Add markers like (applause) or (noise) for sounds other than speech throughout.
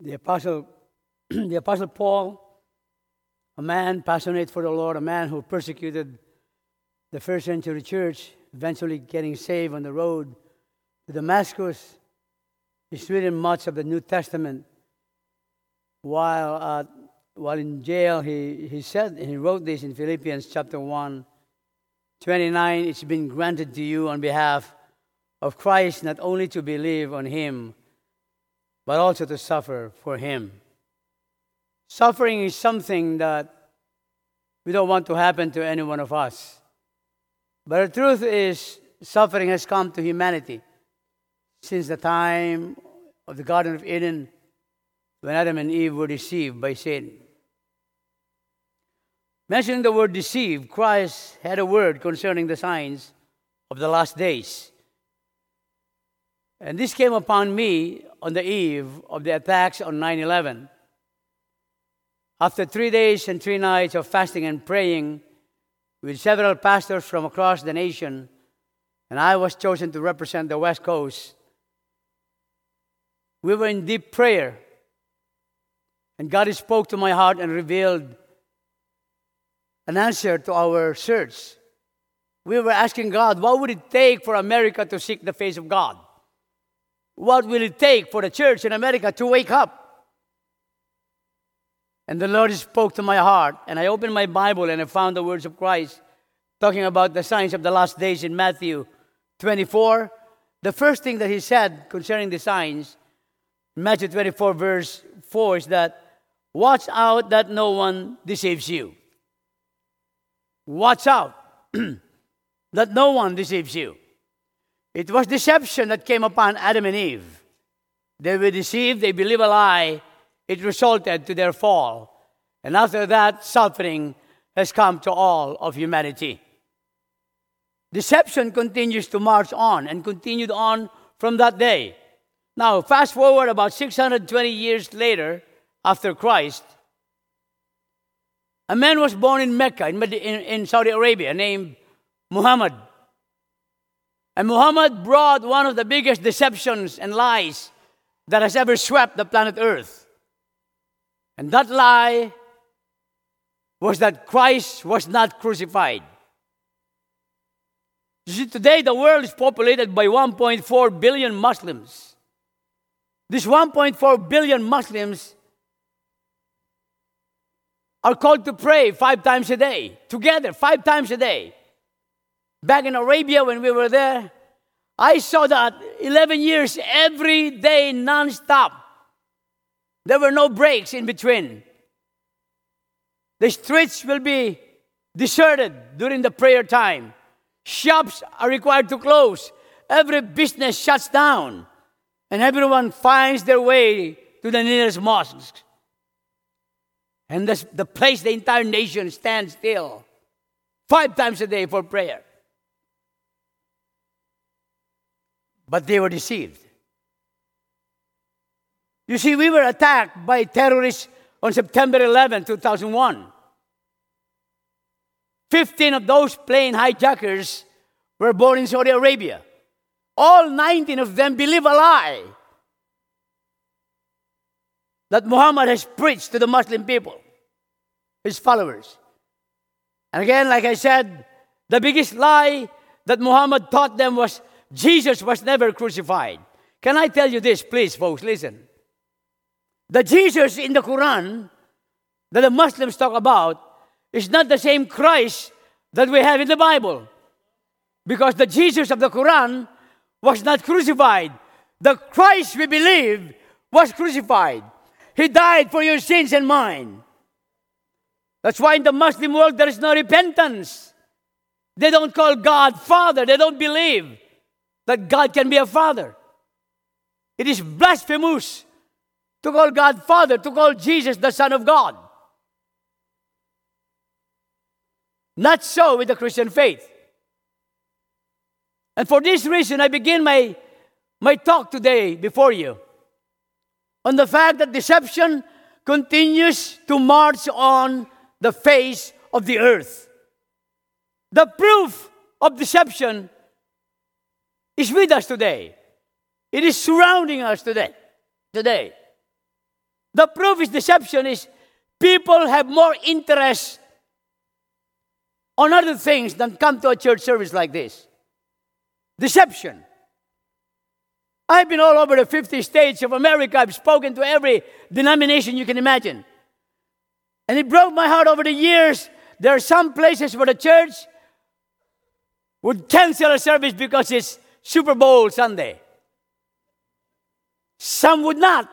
the apostle, (clears throat) the apostle Paul, a man passionate for the Lord, a man who persecuted the first century church, eventually getting saved on the road to Damascus. He's written much of the New Testament. While, uh, while in jail, he, he said, he wrote this in Philippians chapter 1, 29, it's been granted to you on behalf of Christ not only to believe on him, but also to suffer for him. Suffering is something that we don't want to happen to any one of us. But the truth is, suffering has come to humanity since the time of the Garden of Eden when Adam and Eve were deceived by Satan. Mentioning the word deceived, Christ had a word concerning the signs of the last days. And this came upon me on the eve of the attacks on 9 11. After three days and three nights of fasting and praying with several pastors from across the nation, and I was chosen to represent the West Coast, we were in deep prayer. And God spoke to my heart and revealed an answer to our search. We were asking God, what would it take for America to seek the face of God? What will it take for the church in America to wake up? And the Lord spoke to my heart, and I opened my Bible and I found the words of Christ talking about the signs of the last days in Matthew 24. The first thing that he said concerning the signs, Matthew 24, verse 4, is that watch out that no one deceives you. Watch out (clears throat) that no one deceives you. It was deception that came upon Adam and Eve. They were deceived, they believed a lie, it resulted to their fall. And after that, suffering has come to all of humanity. Deception continues to march on and continued on from that day. Now, fast forward about 620 years later, after Christ, a man was born in Mecca, in, in Saudi Arabia, named Muhammad. And Muhammad brought one of the biggest deceptions and lies that has ever swept the planet Earth. And that lie was that Christ was not crucified. You see, today the world is populated by 1.4 billion Muslims. These 1.4 billion Muslims are called to pray five times a day, together, five times a day. Back in Arabia, when we were there, I saw that 11 years every day, non-stop. There were no breaks in between. The streets will be deserted during the prayer time. Shops are required to close. Every business shuts down. And everyone finds their way to the nearest mosque. And the, the place, the entire nation stands still five times a day for prayer. But they were deceived. You see, we were attacked by terrorists on September 11, 2001. 15 of those plane hijackers were born in Saudi Arabia. All 19 of them believe a lie that Muhammad has preached to the Muslim people, his followers. And again, like I said, the biggest lie that Muhammad taught them was Jesus was never crucified. Can I tell you this, please, folks? Listen. The Jesus in the Quran that the Muslims talk about is not the same Christ that we have in the Bible. Because the Jesus of the Quran was not crucified. The Christ we believe was crucified. He died for your sins and mine. That's why in the Muslim world there is no repentance. They don't call God Father, they don't believe that God can be a father. It is blasphemous to call God Father, to call Jesus the Son of God. Not so with the Christian faith. And for this reason, I begin my, my talk today before you on the fact that deception continues to march on the face of the earth. The proof of deception is with us today. It is surrounding us today. Today. The proof is deception is people have more interest on other things than come to a church service like this. Deception. I've been all over the 50 states of America. I've spoken to every denomination you can imagine. And it broke my heart over the years. There are some places where the church would cancel a service because it's Super Bowl Sunday. Some would not.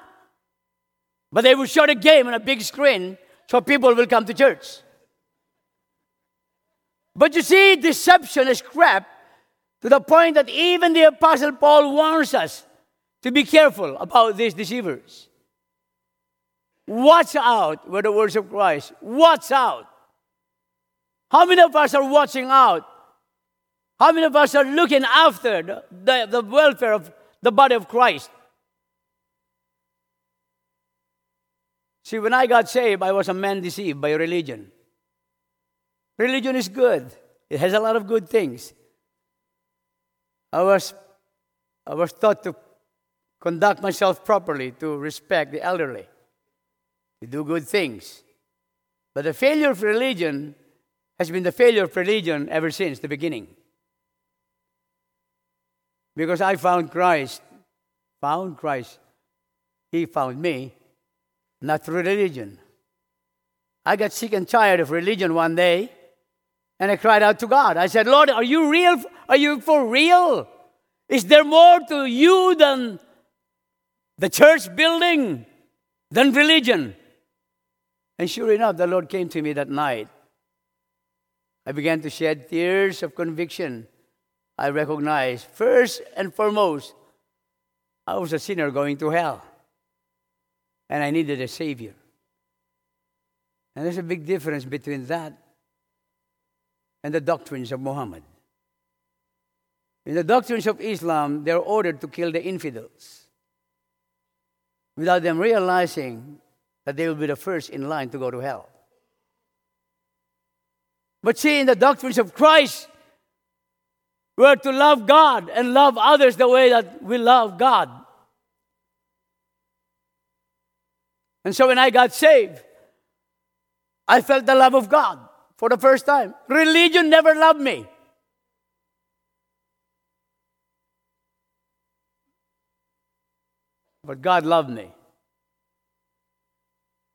But they would show the game on a big screen so people will come to church. But you see, deception is crap to the point that even the Apostle Paul warns us to be careful about these deceivers. Watch out with the words of Christ. Watch out. How many of us are watching out? How many of us are looking after the, the, the welfare of the body of Christ? See, when I got saved, I was a man deceived by religion. Religion is good, it has a lot of good things. I was, I was taught to conduct myself properly, to respect the elderly, to do good things. But the failure of religion has been the failure of religion ever since the beginning. Because I found Christ, found Christ, He found me, not through religion. I got sick and tired of religion one day, and I cried out to God. I said, Lord, are you real? Are you for real? Is there more to you than the church building than religion. And sure enough, the Lord came to me that night. I began to shed tears of conviction. I recognized, first and foremost, I was a sinner going to hell. And I needed a Savior. And there's a big difference between that and the doctrines of Muhammad. In the doctrines of Islam, they're ordered to kill the infidels without them realizing that they will be the first in line to go to hell. But see, in the doctrines of Christ, we are to love God and love others the way that we love God. And so when I got saved, I felt the love of God for the first time. Religion never loved me. But God loved me.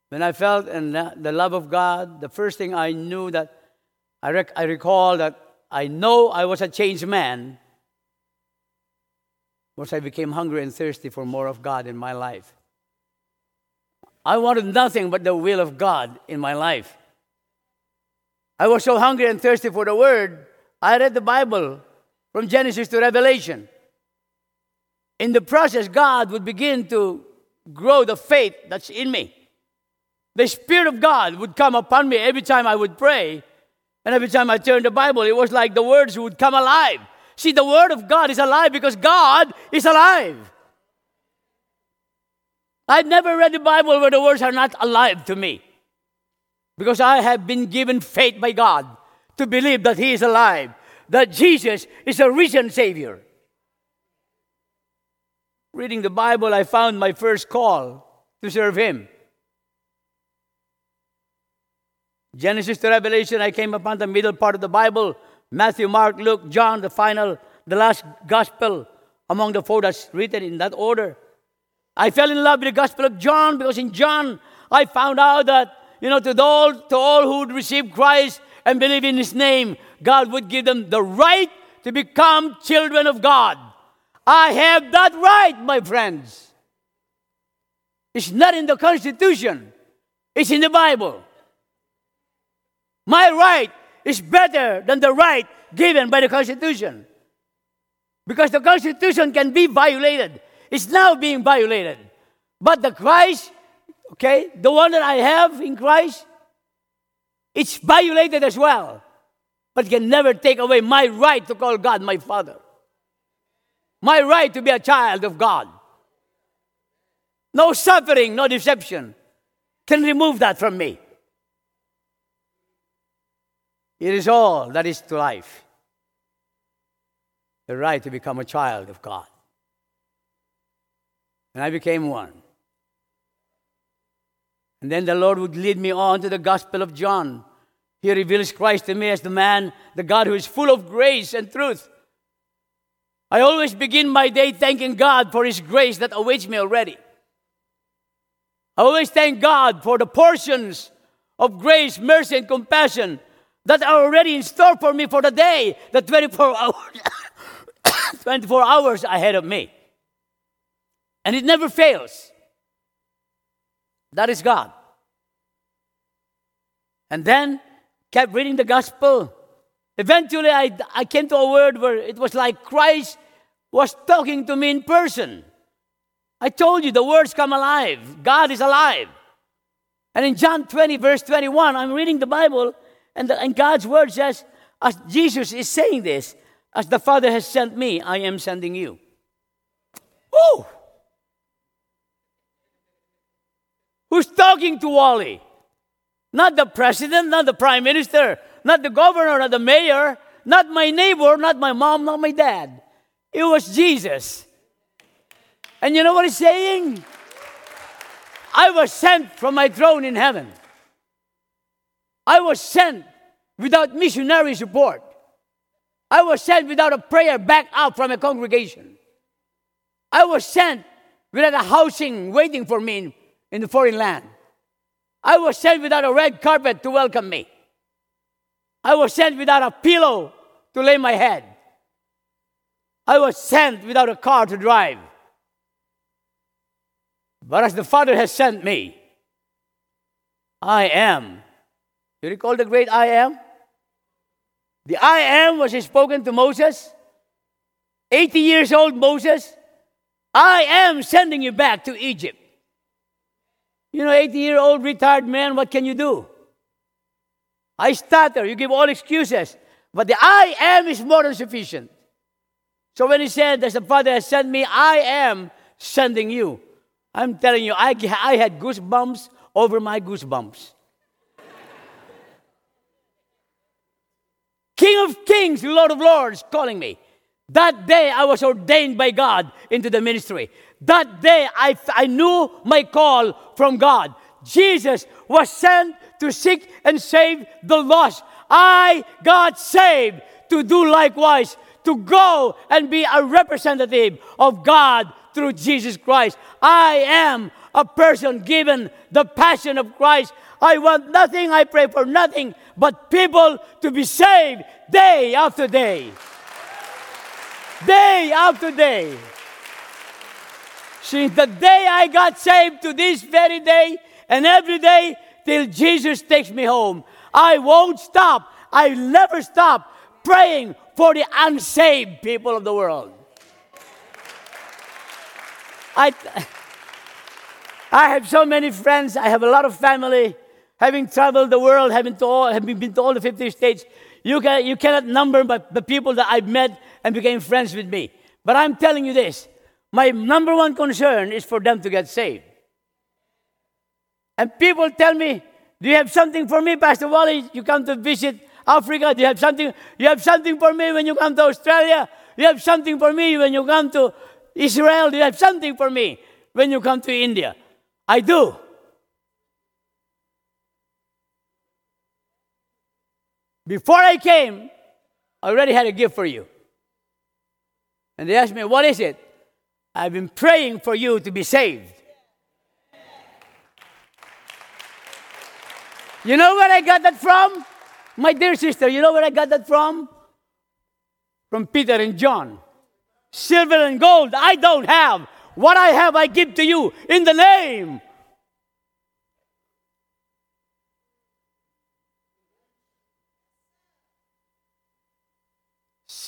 When I felt in the love of God, the first thing I knew that I, rec- I recall that I know I was a changed man was I became hungry and thirsty for more of God in my life. I wanted nothing but the will of God in my life. I was so hungry and thirsty for the Word, I read the Bible from Genesis to Revelation in the process, God would begin to grow the faith that's in me. The Spirit of God would come upon me every time I would pray. And every time I turned the Bible, it was like the words would come alive. See, the Word of God is alive because God is alive. I've never read the Bible where the words are not alive to me. Because I have been given faith by God to believe that He is alive, that Jesus is a risen Savior reading the Bible, I found my first call to serve Him. Genesis to Revelation, I came upon the middle part of the Bible Matthew, Mark, Luke, John, the final, the last gospel among the four that's written in that order. I fell in love with the gospel of John because in John I found out that, you know, to all, to all who would receive Christ and believe in His name, God would give them the right to become children of God. I have that right, my friends. It's not in the Constitution, it's in the Bible. My right is better than the right given by the Constitution. Because the Constitution can be violated. It's now being violated. But the Christ, okay, the one that I have in Christ, it's violated as well. But can never take away my right to call God my Father my right to be a child of God. No suffering, no deception can remove that from me. It is all that is to life the right to become a child of God. And I became one. And then the Lord would lead me on to the Gospel of John. He reveals Christ to me as the man, the God who is full of grace and truth. I always begin my day thanking God for His grace that awaits me already. I always thank God for the portions of grace, mercy, and compassion that are already in store for me for the day, the 24 (laughs) hours, 24 hours ahead of me. And it never fails. That is God. And then kept reading the gospel. Eventually, I, I came to a word where it was like Christ was talking to me in person. I told you the words come alive. God is alive. And in John 20, verse 21, I'm reading the Bible, and, the, and God's word says, as Jesus is saying this, as the Father has sent me, I am sending you. Oh! Who's talking to Wally? Not the president, not the prime minister, not the governor, not the mayor, not my neighbor, not my mom, not my dad. It was Jesus. And you know what he's saying? I was sent from my throne in heaven. I was sent without missionary support. I was sent without a prayer back out from a congregation. I was sent without a housing waiting for me in the foreign land. I was sent without a red carpet to welcome me. I was sent without a pillow to lay my head. I was sent without a car to drive. But as the Father has sent me, I am. You recall the great I am? The I am was spoken to Moses. 80 years old Moses. I am sending you back to Egypt. You know, 80 year old retired man, what can you do? I stutter, you give all excuses. But the I am is more than sufficient. So when he said, As the Father has sent me, I am sending you. I'm telling you, I, I had goosebumps over my goosebumps. King of kings, Lord of lords, calling me. That day I was ordained by God into the ministry. That day I, I knew my call from God. Jesus was sent to seek and save the lost. I got saved to do likewise, to go and be a representative of God through Jesus Christ. I am a person given the passion of Christ. I want nothing, I pray for nothing but people to be saved day after day. Day after day. Since the day I got saved to this very day, and every day till Jesus takes me home, I won't stop. I never stop praying for the unsaved people of the world. I, (laughs) I have so many friends. I have a lot of family. Having traveled the world, having, to all, having been to all the 50 states, you, can, you cannot number the people that I've met and became friends with me. But I'm telling you this my number one concern is for them to get saved. And people tell me, Do you have something for me, Pastor Wally? You come to visit Africa? Do you have something? You have something for me when you come to Australia? You have something for me when you come to Israel? Do you have something for me when you come to India? I do. Before I came, I already had a gift for you. And they asked me, What is it? I've been praying for you to be saved. You know where I got that from? My dear sister, you know where I got that from? From Peter and John. Silver and gold I don't have. What I have, I give to you in the name.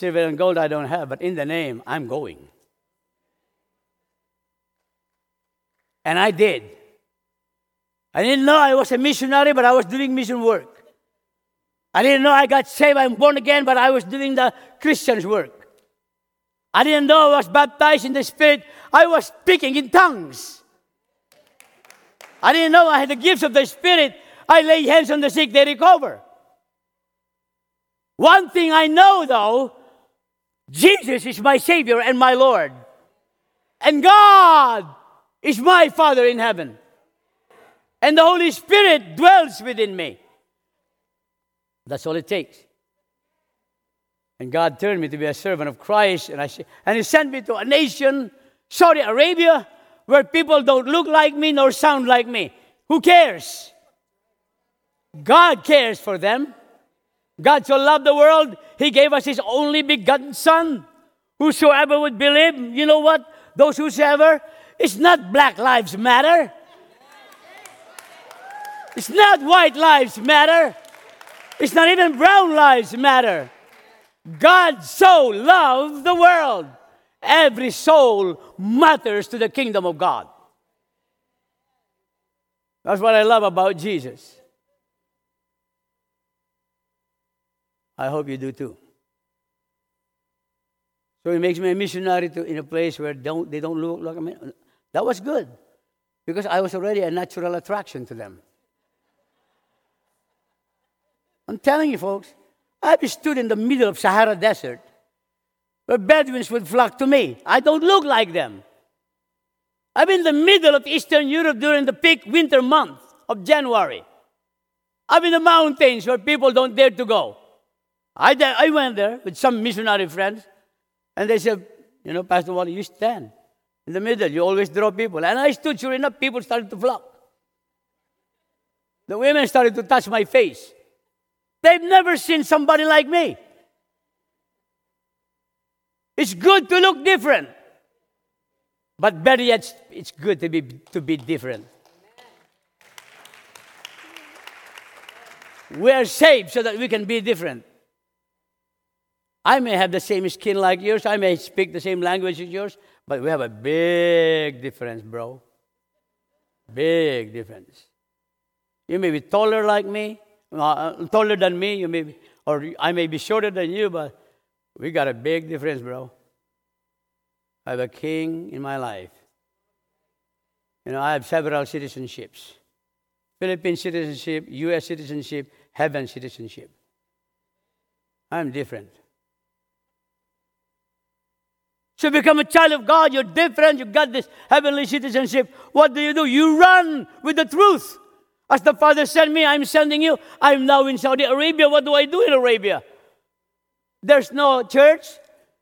Silver and gold I don't have, but in the name, I'm going. And I did. I didn't know I was a missionary, but I was doing mission work. I didn't know I got saved, I'm born again, but I was doing the Christian's work. I didn't know I was baptized in the Spirit, I was speaking in tongues. I didn't know I had the gifts of the Spirit. I lay hands on the sick, they recover. One thing I know though, Jesus is my Savior and my Lord. And God is my Father in heaven. and the Holy Spirit dwells within me. That's all it takes. And God turned me to be a servant of Christ, and, I, and He sent me to a nation, Saudi Arabia, where people don't look like me nor sound like me. Who cares? God cares for them. God so loved the world, He gave us His only begotten Son. Whosoever would believe, you know what? Those whosoever, it's not Black Lives Matter. It's not White Lives Matter. It's not even Brown Lives Matter. God so loved the world. Every soul matters to the kingdom of God. That's what I love about Jesus. I hope you do too. So it makes me a missionary to, in a place where don't, they don't look like me. That was good because I was already a natural attraction to them. I'm telling you, folks, I've stood in the middle of Sahara Desert where Bedouins would flock to me. I don't look like them. I'm in the middle of Eastern Europe during the peak winter month of January. I'm in the mountains where people don't dare to go. I, I went there with some missionary friends, and they said, You know, Pastor Wally, you stand in the middle. You always draw people. And I stood, sure enough, people started to flock. The women started to touch my face. They've never seen somebody like me. It's good to look different. But better yet, it's good to be, to be different. We are saved so that we can be different. I may have the same skin like yours, I may speak the same language as yours, but we have a big difference, bro. Big difference. You may be taller like me, uh, taller than me, you may be, or I may be shorter than you, but we got a big difference, bro. I have a king in my life. You know, I have several citizenships Philippine citizenship, US citizenship, heaven citizenship. I'm different. To become a child of God, you're different, you got this heavenly citizenship. What do you do? You run with the truth. As the Father sent me, I'm sending you. I'm now in Saudi Arabia. What do I do in Arabia? There's no church,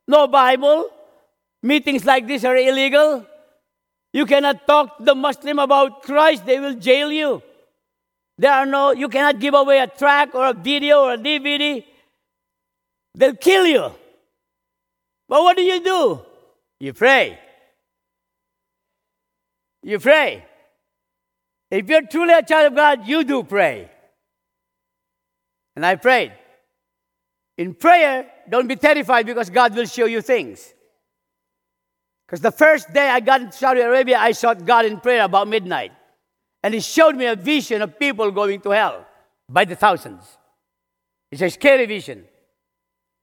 no Bible. Meetings like this are illegal. You cannot talk to the Muslim about Christ, they will jail you. There are no, you cannot give away a track or a video or a DVD. They'll kill you. But what do you do? You pray. You pray. If you're truly a child of God, you do pray. And I prayed. In prayer, don't be terrified because God will show you things. Because the first day I got into Saudi Arabia, I sought God in prayer about midnight. And He showed me a vision of people going to hell by the thousands. It's a scary vision.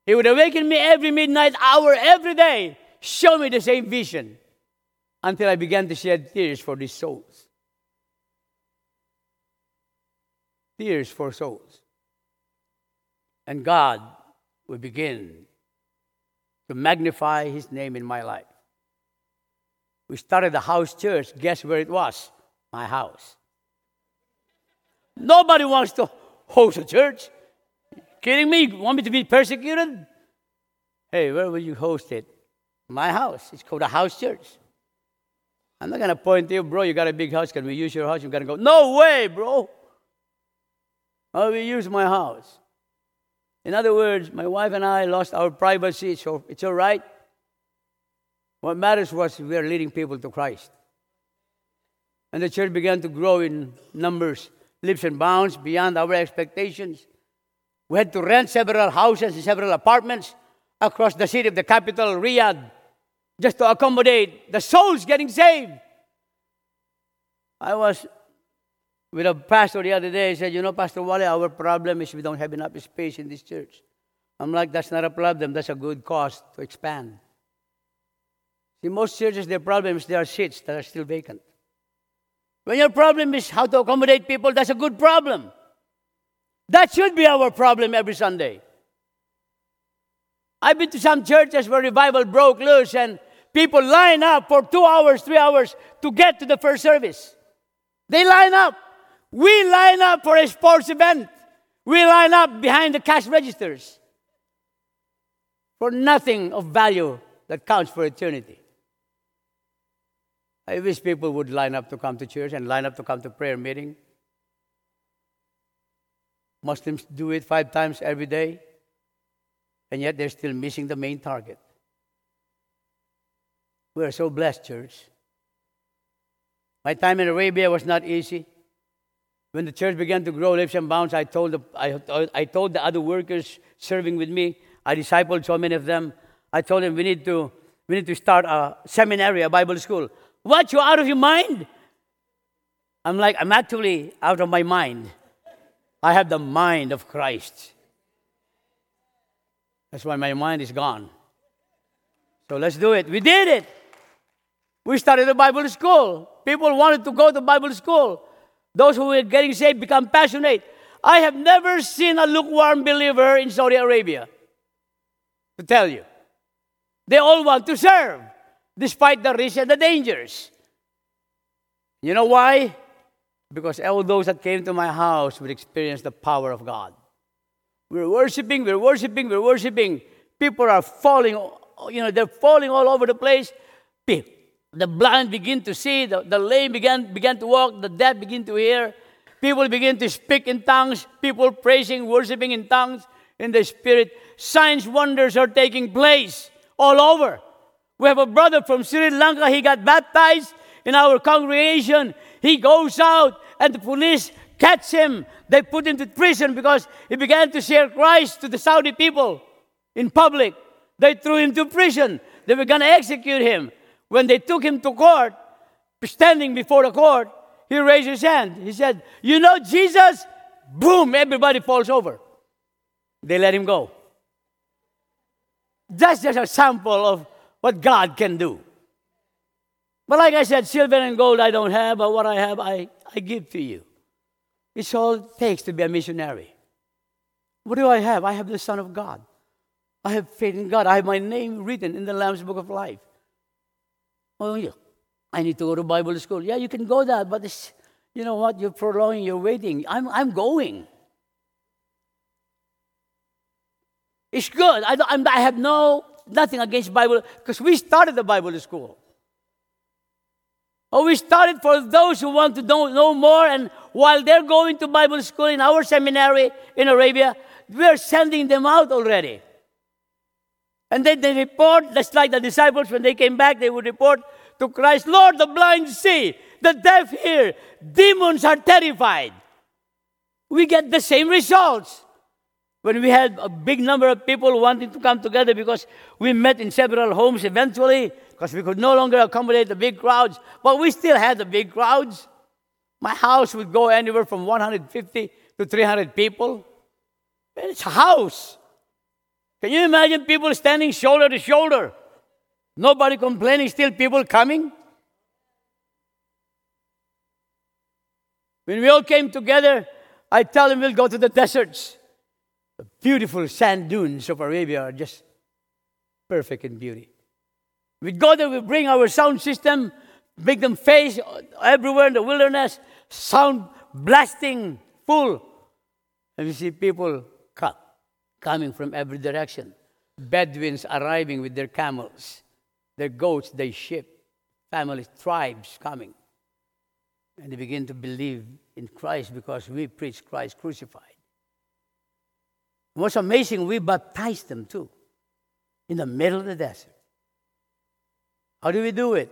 He would awaken me every midnight hour, every day, show me the same vision until I began to shed tears for these souls. Tears for souls. And God would begin to magnify His name in my life. We started a house church. Guess where it was? My house. Nobody wants to host a church. Kidding me? Want me to be persecuted? Hey, where will you host it? My house. It's called a house church. I'm not going to point to you, bro, you got a big house. Can we use your house? You're going to go, no way, bro. I will use my house. In other words, my wife and I lost our privacy, so it's all right. What matters was we are leading people to Christ. And the church began to grow in numbers, leaps and bounds beyond our expectations. We had to rent several houses and several apartments across the city of the capital, Riyadh, just to accommodate the souls getting saved. I was with a pastor the other day. He said, You know, Pastor Wally, our problem is we don't have enough space in this church. I'm like, That's not a problem. That's a good cause to expand. See, most churches, their problem is there are seats that are still vacant. When your problem is how to accommodate people, that's a good problem. That should be our problem every Sunday. I've been to some churches where revival broke loose and people line up for two hours, three hours to get to the first service. They line up. We line up for a sports event. We line up behind the cash registers for nothing of value that counts for eternity. I wish people would line up to come to church and line up to come to prayer meeting. Muslims do it five times every day, and yet they're still missing the main target. We are so blessed, church. My time in Arabia was not easy. When the church began to grow leaps and bounds, I told, the, I, I told the other workers serving with me, I discipled so many of them. I told them we need to, we need to start a seminary, a Bible school. What, you out of your mind? I'm like, I'm actually out of my mind. I have the mind of Christ. That's why my mind is gone. So let's do it. We did it. We started a Bible school. People wanted to go to Bible school. Those who were getting saved become passionate. I have never seen a lukewarm believer in Saudi Arabia. To tell you, they all want to serve, despite the risks and the dangers. You know why? Because all those that came to my house would experience the power of God. We're worshiping, we're worshiping, we're worshiping. People are falling, you know, they're falling all over the place. The blind begin to see, the, the lame began, began to walk, the deaf begin to hear. People begin to speak in tongues, people praising, worshiping in tongues in the spirit. Signs, wonders are taking place all over. We have a brother from Sri Lanka, he got baptized in our congregation. He goes out and the police catch him. They put him to prison because he began to share Christ to the Saudi people in public. They threw him to prison. They were going to execute him. When they took him to court, standing before the court, he raised his hand. He said, You know Jesus? Boom, everybody falls over. They let him go. That's just a sample of what God can do. But like I said, silver and gold I don't have, but what I have, I, I give to you. It's all it takes to be a missionary. What do I have? I have the Son of God. I have faith in God. I have my name written in the Lamb's Book of Life. Oh, yeah. I need to go to Bible school. Yeah, you can go there, but it's, you know what? You're prolonging, you're waiting. I'm, I'm going. It's good. I, I have no nothing against Bible because we started the Bible school. Oh, we started for those who want to know, know more, and while they're going to Bible school in our seminary in Arabia, we're sending them out already. And then they report, just like the disciples, when they came back, they would report to Christ, Lord, the blind see, the deaf hear, demons are terrified. We get the same results. When we had a big number of people wanting to come together because we met in several homes eventually, because we could no longer accommodate the big crowds, but we still had the big crowds. My house would go anywhere from 150 to 300 people. It's a house. Can you imagine people standing shoulder to shoulder? Nobody complaining, still people coming? When we all came together, I tell them we'll go to the deserts. The beautiful sand dunes of Arabia are just perfect in beauty. We go there, we bring our sound system, make them face everywhere in the wilderness, sound blasting full. And we see people come, coming from every direction. Bedouins arriving with their camels, their goats, their sheep, families, tribes coming. And they begin to believe in Christ because we preach Christ crucified. What's amazing, we baptized them too in the middle of the desert. How do we do it?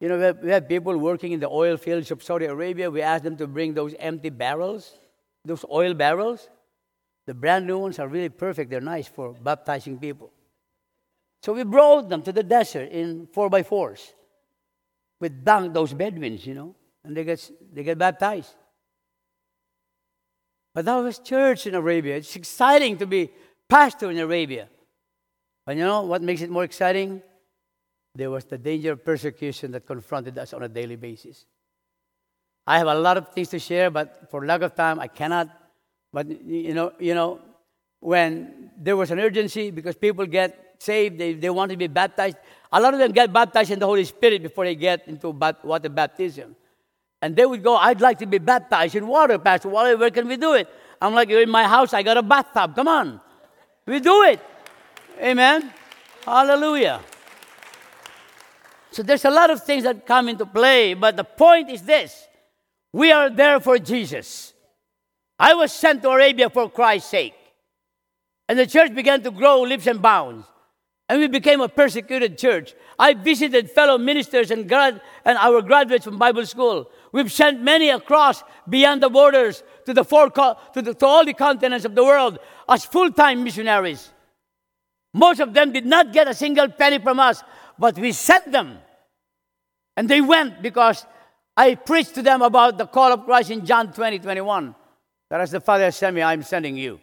You know, we have, we have people working in the oil fields of Saudi Arabia. We ask them to bring those empty barrels, those oil barrels. The brand new ones are really perfect. They're nice for baptizing people. So we brought them to the desert in four by fours. We those Bedouins, you know, and they get, they get baptized. But that was church in Arabia. It's exciting to be pastor in Arabia. But you know what makes it more exciting? There was the danger of persecution that confronted us on a daily basis. I have a lot of things to share, but for lack of time, I cannot. But you know, you know, when there was an urgency because people get saved, they, they want to be baptized. A lot of them get baptized in the Holy Spirit before they get into water baptism. And they would go, I'd like to be baptized in water, Pastor Wally, where can we do it? I'm like, You're in my house, I got a bathtub. Come on. We do it. Amen. Hallelujah. So there's a lot of things that come into play, but the point is this we are there for Jesus. I was sent to Arabia for Christ's sake. And the church began to grow leaps and bounds. And we became a persecuted church. I visited fellow ministers and, grad, and our graduates from Bible school. We've sent many across beyond the borders to, the four, to, the, to all the continents of the world as full time missionaries. Most of them did not get a single penny from us, but we sent them. And they went because I preached to them about the call of Christ in John 20, 21. That as the Father sent me, I'm sending you.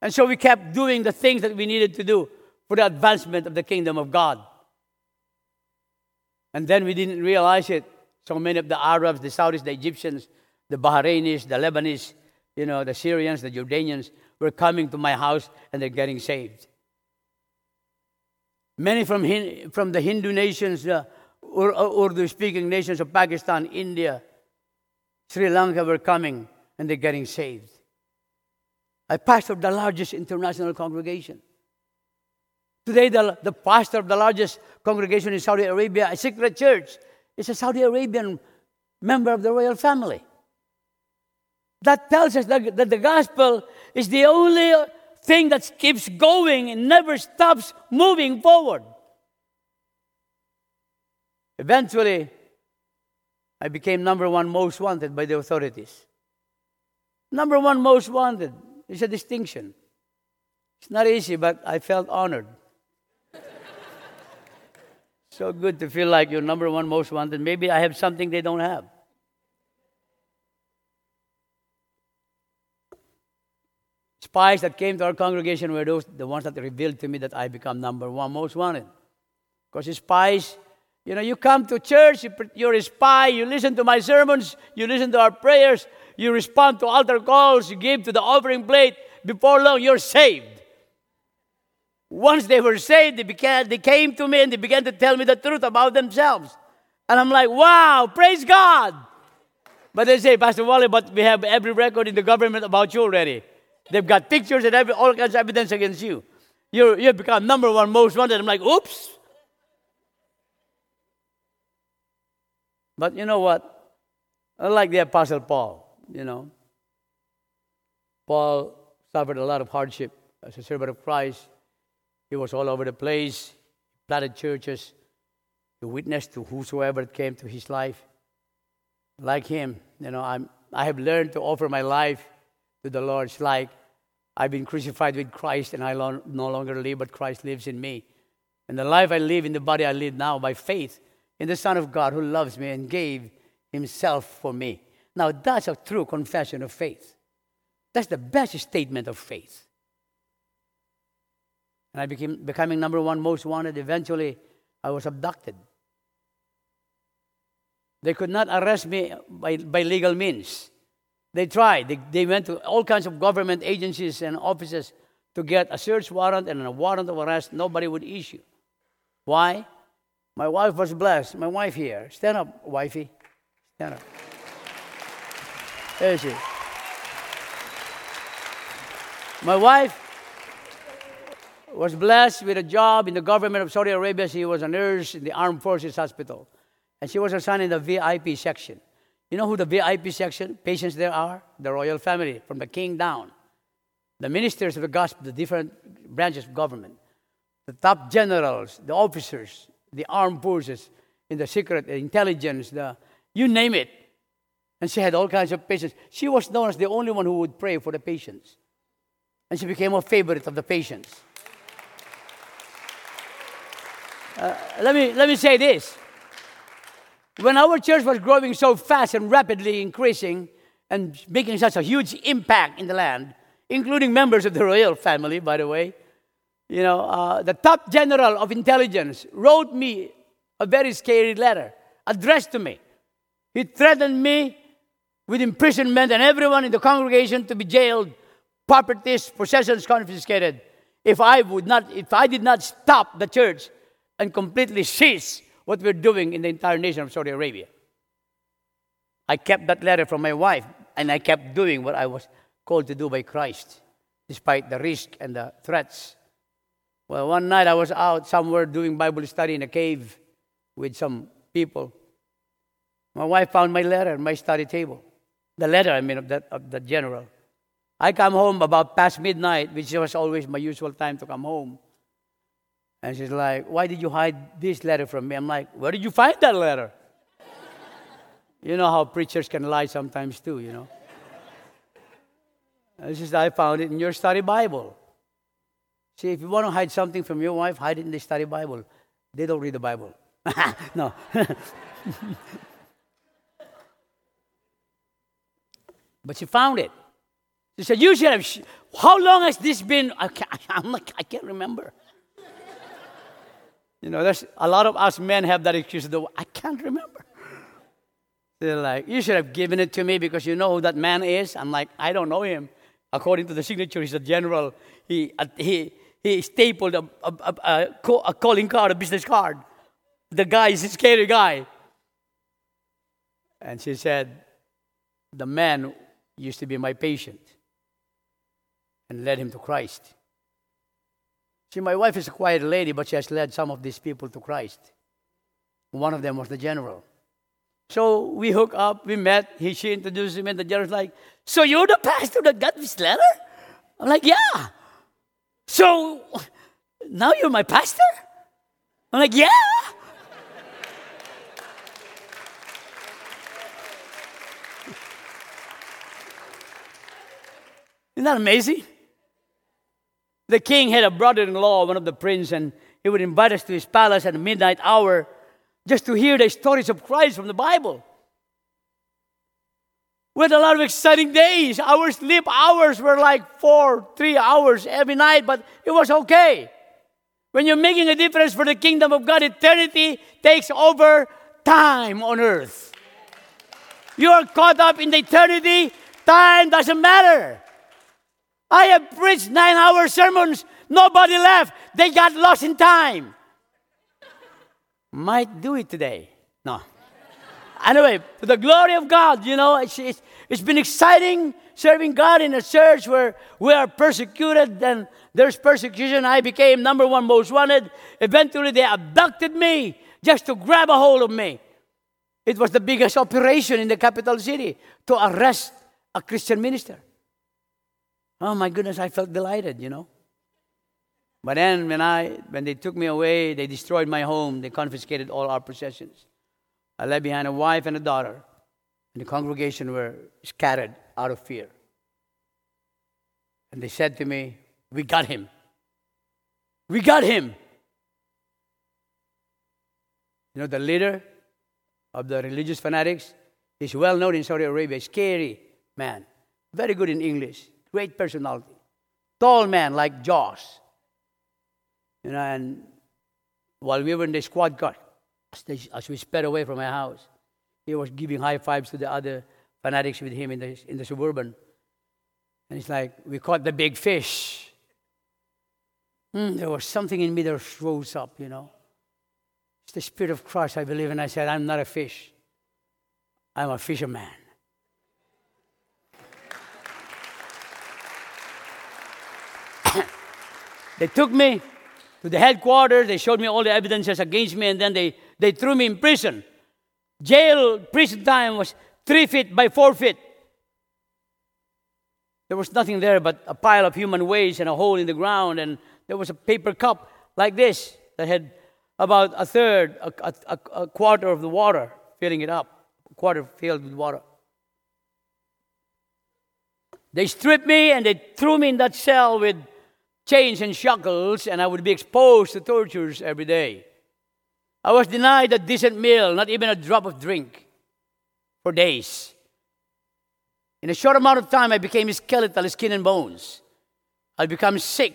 And so we kept doing the things that we needed to do for the advancement of the kingdom of God. And then we didn't realize it. So many of the Arabs, the Saudis, the Egyptians, the Bahrainis, the Lebanese, you know, the Syrians, the Jordanians were coming to my house and they're getting saved. Many from, from the Hindu nations, uh, the uh, Urdu speaking nations of Pakistan, India, Sri Lanka were coming and they're getting saved. I pastor the largest international congregation. Today, the, the pastor of the largest congregation in Saudi Arabia, a secret church, is a Saudi Arabian member of the royal family. That tells us that, that the gospel is the only thing that keeps going and never stops moving forward. Eventually, I became number one most wanted by the authorities. Number one most wanted. is a distinction. It's not easy, but I felt honored. (laughs) so good to feel like you're number one most wanted. Maybe I have something they don't have. Spies that came to our congregation were those the ones that revealed to me that I become number one most wanted. Because spies, you know, you come to church, you're a spy, you listen to my sermons, you listen to our prayers, you respond to altar calls, you give to the offering plate, before long you're saved. Once they were saved, they, began, they came to me and they began to tell me the truth about themselves. And I'm like, wow, praise God. But they say, Pastor Wally, but we have every record in the government about you already. They've got pictures and every, all kinds of evidence against you. you you've become number one most wanted. I'm like, oops. But you know what? Like the Apostle Paul you know. Paul suffered a lot of hardship as a servant of Christ. He was all over the place, planted churches, he witnessed to whosoever came to his life. Like him, you know, I'm, I have learned to offer my life to the Lord. It's like I've been crucified with Christ and I no longer live, but Christ lives in me. And the life I live in the body I live now by faith in the Son of God who loves me and gave himself for me. Now, that's a true confession of faith. That's the best statement of faith. And I became becoming number one most wanted. Eventually, I was abducted. They could not arrest me by, by legal means. They tried. They, they went to all kinds of government agencies and offices to get a search warrant and a warrant of arrest. Nobody would issue. Why? My wife was blessed. My wife here. Stand up, wifey. Stand up. There she is. My wife was blessed with a job in the government of Saudi Arabia. She was a nurse in the Armed Forces Hospital. And she was assigned in the VIP section. You know who the VIP section patients there are? The royal family, from the king down. The ministers of the gospel, the different branches of government, the top generals, the officers, the armed forces, in the secret, the intelligence, the you name it. And she had all kinds of patients. She was known as the only one who would pray for the patients. And she became a favorite of the patients. Uh, let, me, let me say this. When our church was growing so fast and rapidly increasing and making such a huge impact in the land, including members of the royal family, by the way, you know, uh, the top general of intelligence wrote me a very scary letter addressed to me. He threatened me with imprisonment and everyone in the congregation to be jailed, properties, possessions confiscated. If I would not, if I did not stop the church and completely cease what we're doing in the entire nation of Saudi Arabia. I kept that letter from my wife, and I kept doing what I was called to do by Christ, despite the risk and the threats. Well, one night I was out somewhere doing Bible study in a cave with some people. My wife found my letter on my study table. The letter, I mean, of, that, of the general. I come home about past midnight, which was always my usual time to come home. And she's like, Why did you hide this letter from me? I'm like, Where did you find that letter? (laughs) you know how preachers can lie sometimes too, you know. And she says, I found it in your study Bible. See, if you want to hide something from your wife, hide it in the study Bible. They don't read the Bible. (laughs) no. (laughs) but she found it. She said, You should have. Sh- How long has this been? I can't, I'm like, I can't remember. You know, there's a lot of us men have that excuse, though, I can't remember. They're like, You should have given it to me because you know who that man is. I'm like, I don't know him. According to the signature, he's a general. He, uh, he, he stapled a, a, a, a, calling card, a business card. The guy is a scary guy. And she said, The man used to be my patient and led him to Christ. See, my wife is a quiet lady, but she has led some of these people to Christ. One of them was the general. So we hook up, we met, he, she introduced me, and the general's like, So you're the pastor that got this letter? I'm like, Yeah. So now you're my pastor? I'm like, Yeah. (laughs) Isn't that amazing? The king had a brother in law, one of the prince, and he would invite us to his palace at midnight hour just to hear the stories of Christ from the Bible. We had a lot of exciting days. Our sleep hours were like four, three hours every night, but it was okay. When you're making a difference for the kingdom of God, eternity takes over time on earth. You are caught up in the eternity, time doesn't matter. I have preached nine hour sermons, nobody left. They got lost in time. Might do it today. No. Anyway, to the glory of God, you know, it's, it's, it's been exciting serving God in a church where we are persecuted and there's persecution. I became number one most wanted. Eventually, they abducted me just to grab a hold of me. It was the biggest operation in the capital city to arrest a Christian minister. Oh my goodness, I felt delighted, you know. But then when I when they took me away, they destroyed my home, they confiscated all our possessions. I left behind a wife and a daughter, and the congregation were scattered out of fear. And they said to me, We got him. We got him. You know, the leader of the religious fanatics is well known in Saudi Arabia, scary man, very good in English, great personality, tall man like Jaws. You know, and while we were in the squad car, as we sped away from my house, he was giving high fives to the other fanatics with him in the, in the suburban. And it's like, we caught the big fish. Mm, there was something in me that rose up, you know. It's the Spirit of Christ, I believe. And I said, I'm not a fish, I'm a fisherman. They took me to the headquarters, they showed me all the evidences against me, and then they, they threw me in prison. Jail, prison time was three feet by four feet. There was nothing there but a pile of human waste and a hole in the ground, and there was a paper cup like this that had about a third, a, a, a quarter of the water, filling it up, a quarter filled with water. They stripped me and they threw me in that cell with chains and shackles, and I would be exposed to tortures every day. I was denied a decent meal, not even a drop of drink, for days. In a short amount of time, I became a skeletal, skin and bones. I'd become sick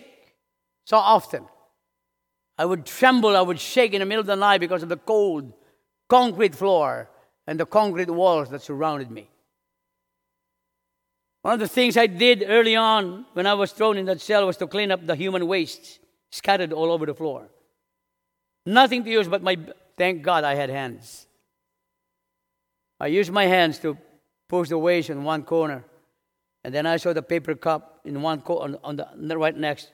so often. I would tremble, I would shake in the middle of the night because of the cold concrete floor and the concrete walls that surrounded me. One of the things I did early on when I was thrown in that cell was to clean up the human waste scattered all over the floor. Nothing to use but my Thank God I had hands. I used my hands to push the waste in one corner. And then I saw the paper cup in one co- on, on, the, right next.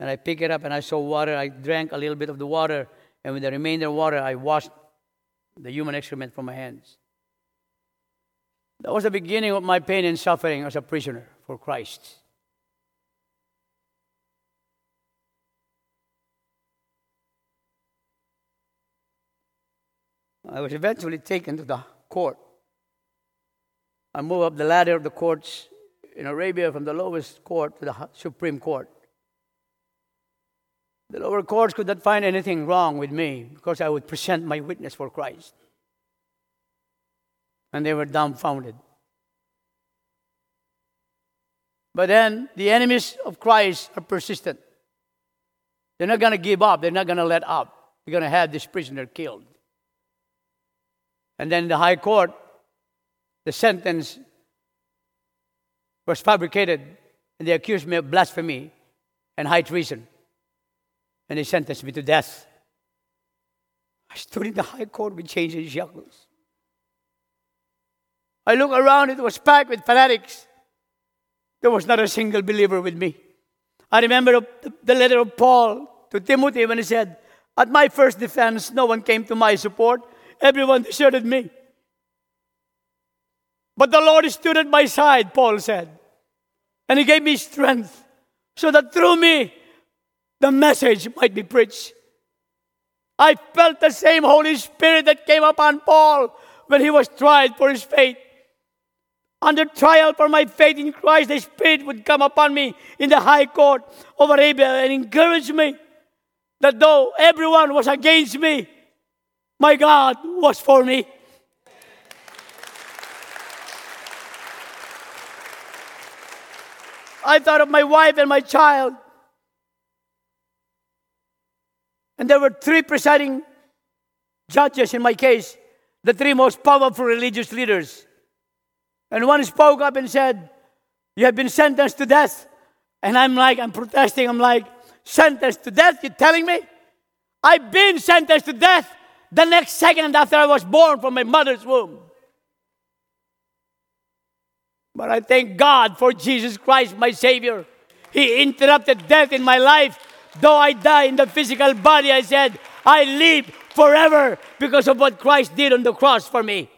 And I pick it up and I saw water. I drank a little bit of the water. And with the remainder of water, I washed the human excrement from my hands. That was the beginning of my pain and suffering as a prisoner for Christ. I was eventually taken to the court. I moved up the ladder of the courts in Arabia from the lowest court to the Supreme Court. The lower courts could not find anything wrong with me because I would present my witness for Christ. And they were dumbfounded. But then the enemies of Christ are persistent. They're not going to give up, they're not going to let up. They're going to have this prisoner killed. And then the high court, the sentence was fabricated, and they accused me of blasphemy and high treason. And they sentenced me to death. I stood in the high court with chains and shackles. I looked around, it was packed with fanatics. There was not a single believer with me. I remember the, letter of Paul to Timothy when he said, At my first defense, no one came to my support. Everyone deserted me. But the Lord stood at my side, Paul said. And he gave me strength so that through me, the message might be preached. I felt the same Holy Spirit that came upon Paul when he was tried for his faith. Under trial for my faith in Christ, the Spirit would come upon me in the high court of Arabia and encourage me that though everyone was against me, my God was for me. I thought of my wife and my child. And there were three presiding judges in my case, the three most powerful religious leaders. And one spoke up and said, You have been sentenced to death. And I'm like, I'm protesting. I'm like, Sentenced to death? You're telling me? I've been sentenced to death the next second after I was born from my mother's womb. But I thank God for Jesus Christ, my Savior. He interrupted death in my life. Though I die in the physical body, I said, I live forever because of what Christ did on the cross for me.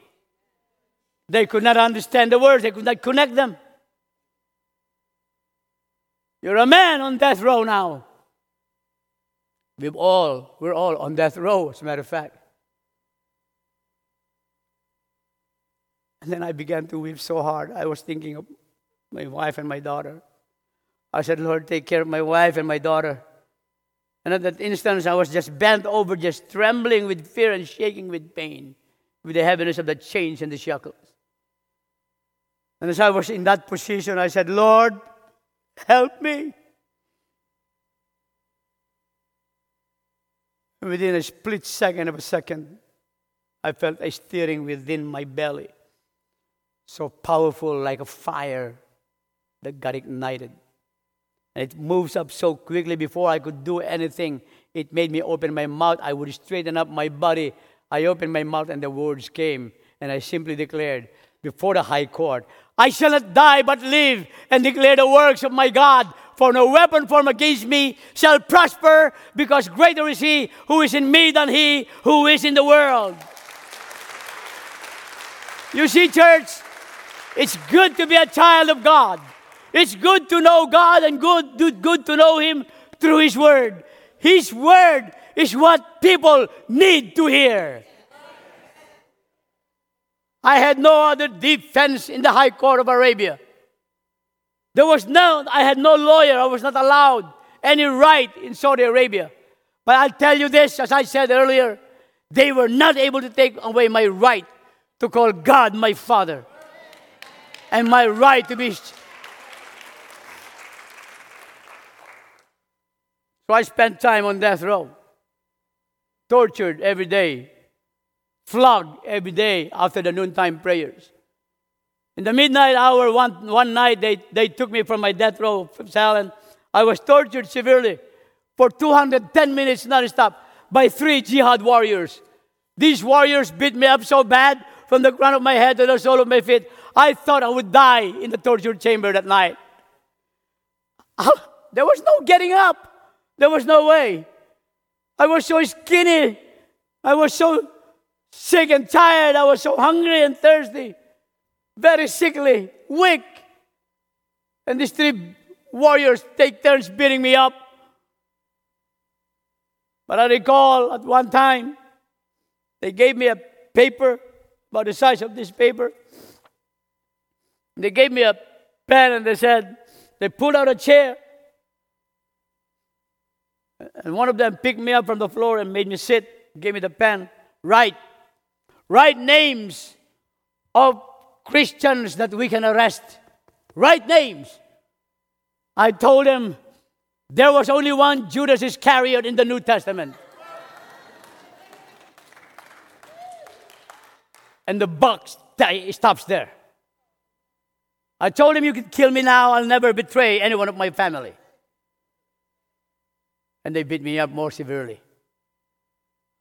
They could not understand the words, they could not connect them. You're a man on death row now. We've all, we're all on death row, as a matter of fact. And then I began to weep so hard. I was thinking of my wife and my daughter. I said, Lord, take care of my wife and my daughter. And at that instant, I was just bent over, just trembling with fear and shaking with pain, with the heaviness of the chains and the shackles. And as I was in that position, I said, Lord, help me. And within a split second of a second, I felt a stirring within my belly so powerful like a fire that got ignited. And it moves up so quickly before I could do anything. It made me open my mouth. I would straighten up my body. I opened my mouth and the words came. And I simply declared before the high court, I shall not die but live and declare the works of my God. For no weapon formed against me shall prosper, because greater is he who is in me than he who is in the world. You see, church, it's good to be a child of God. It's good to know God and good, good to know Him through His Word. His Word is what people need to hear. I had no other defense in the High Court of Arabia. There was no, I had no lawyer. I was not allowed any right in Saudi Arabia. But I'll tell you this, as I said earlier, they were not able to take away my right to call God my Father and my right to be. So I spent time on death row, tortured every day, flogged every day after the noontime prayers. In the midnight hour, one, one night, they, they took me from my death row cell and I was tortured severely for 210 minutes nonstop by three jihad warriors These warriors beat me up so bad from the crown of my head to the sole of my feet. I thought I would die in the torture chamber that night. Ah, there was no getting up. There was no way. I was so skinny. I was so sick and tired. I was so hungry and thirsty. Very sickly, weak. And these three warriors take turns beating me up. But I recall at one time, they gave me a paper about the size of this paper. They gave me a pen and they said, they pulled out a chair. And one of them picked me up from the floor and made me sit, gave me the pen. Write. Write names of Christians that we can arrest. Write names. I told him there was only one Judas Iscariot in the New Testament. and the buck stops there. I told him, You can kill me now, I'll never betray anyone of my family. And they beat me up more severely.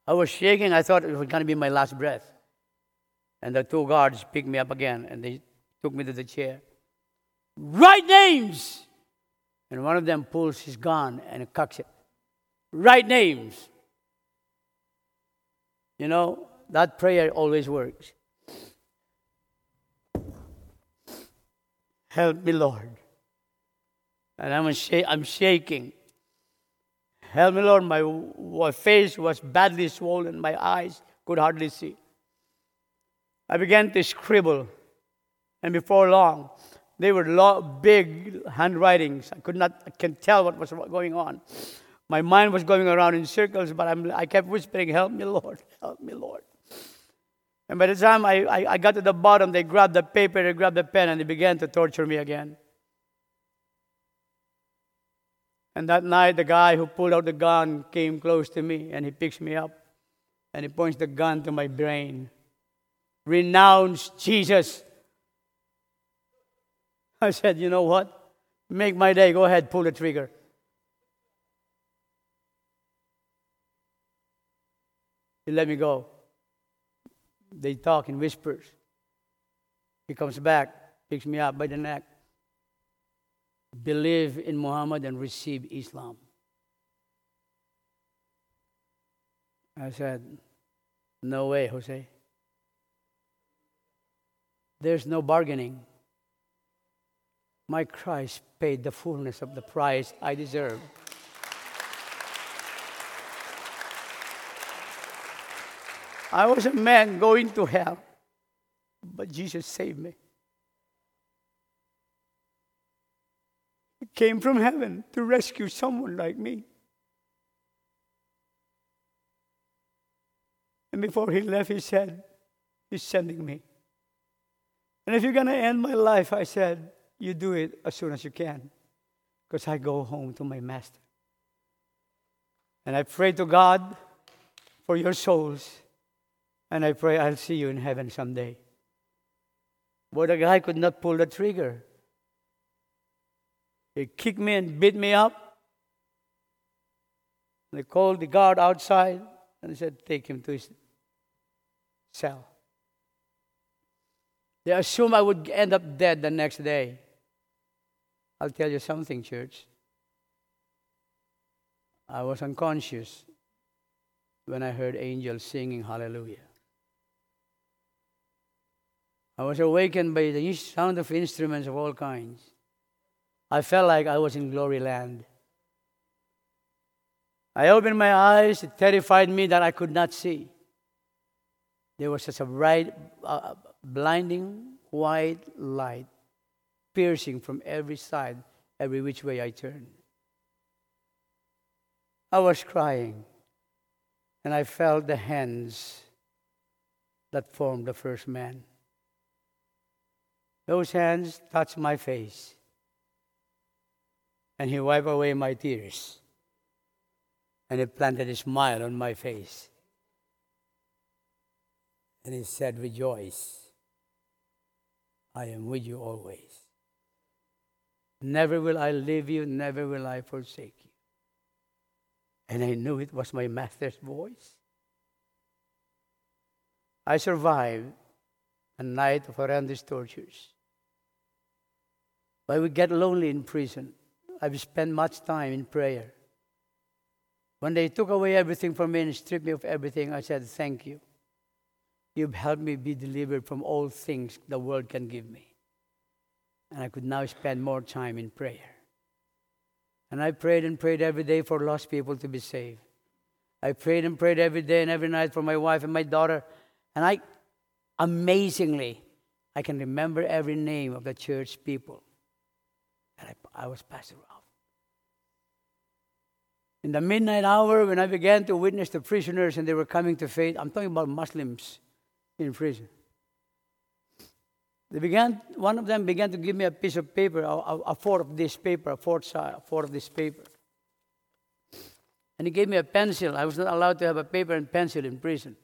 I was shaking, I thought it was going to be my last breath. And the two guards picked me up again and they took me to the chair. Write names! And one of them pulls his gun and cocks it. Write names. You know, that prayer always works. Help me, Lord. And I'm, sh- I'm shaking. Help me, Lord. My, my face was badly swollen. My eyes could hardly see. I began to scribble. And before long, they were big handwritings. I could not, I can tell what was going on. My mind was going around in circles, but I'm, I kept whispering, Help me, Lord. Help me, Lord. And by the time I, I, I got to the bottom, they grabbed the paper, they grabbed the pen, and they began to torture me again. And that night, the guy who pulled out the gun came close to me and he picks me up and he points the gun to my brain. Renounce Jesus. I said, You know what? Make my day. Go ahead, pull the trigger. He let me go. They talk in whispers. He comes back, picks me up by the neck. Believe in Muhammad and receive Islam. I said, No way, Jose. There's no bargaining. My Christ paid the fullness of the price I deserve. I was a man going to hell, but Jesus saved me. He came from heaven to rescue someone like me. And before he left, he said, He's sending me. And if you're going to end my life, I said, you do it as soon as you can, because I go home to my master. And I pray to God for your souls and I pray I'll see you in heaven someday. But the guy could not pull the trigger. He kicked me and beat me up. They called the guard outside and said, Take him to his cell. They assumed I would end up dead the next day. I'll tell you something, church. I was unconscious when I heard angels singing hallelujah. I was awakened by the sound of instruments of all kinds. I felt like I was in glory land. I opened my eyes, it terrified me that I could not see. There was such a bright, uh, blinding white light piercing from every side, every which way I turned. I was crying, and I felt the hands that formed the first man. Those hands touched my face, and he wiped away my tears, and he planted a smile on my face. And he said, Rejoice, I am with you always. Never will I leave you, never will I forsake you. And I knew it was my master's voice. I survived a night of horrendous tortures. But would get lonely in prison. I would spend much time in prayer. When they took away everything from me and stripped me of everything, I said, Thank you. You've helped me be delivered from all things the world can give me. And I could now spend more time in prayer. And I prayed and prayed every day for lost people to be saved. I prayed and prayed every day and every night for my wife and my daughter. And I, amazingly, I can remember every name of the church people that I, I was pastor of. In the midnight hour, when I began to witness the prisoners and they were coming to faith, I'm talking about Muslims in prison. They began, one of them began to give me a piece of paper, a, a fourth of this paper, a fourth, a fourth of this paper. And he gave me a pencil. I was not allowed to have a paper and pencil in prison.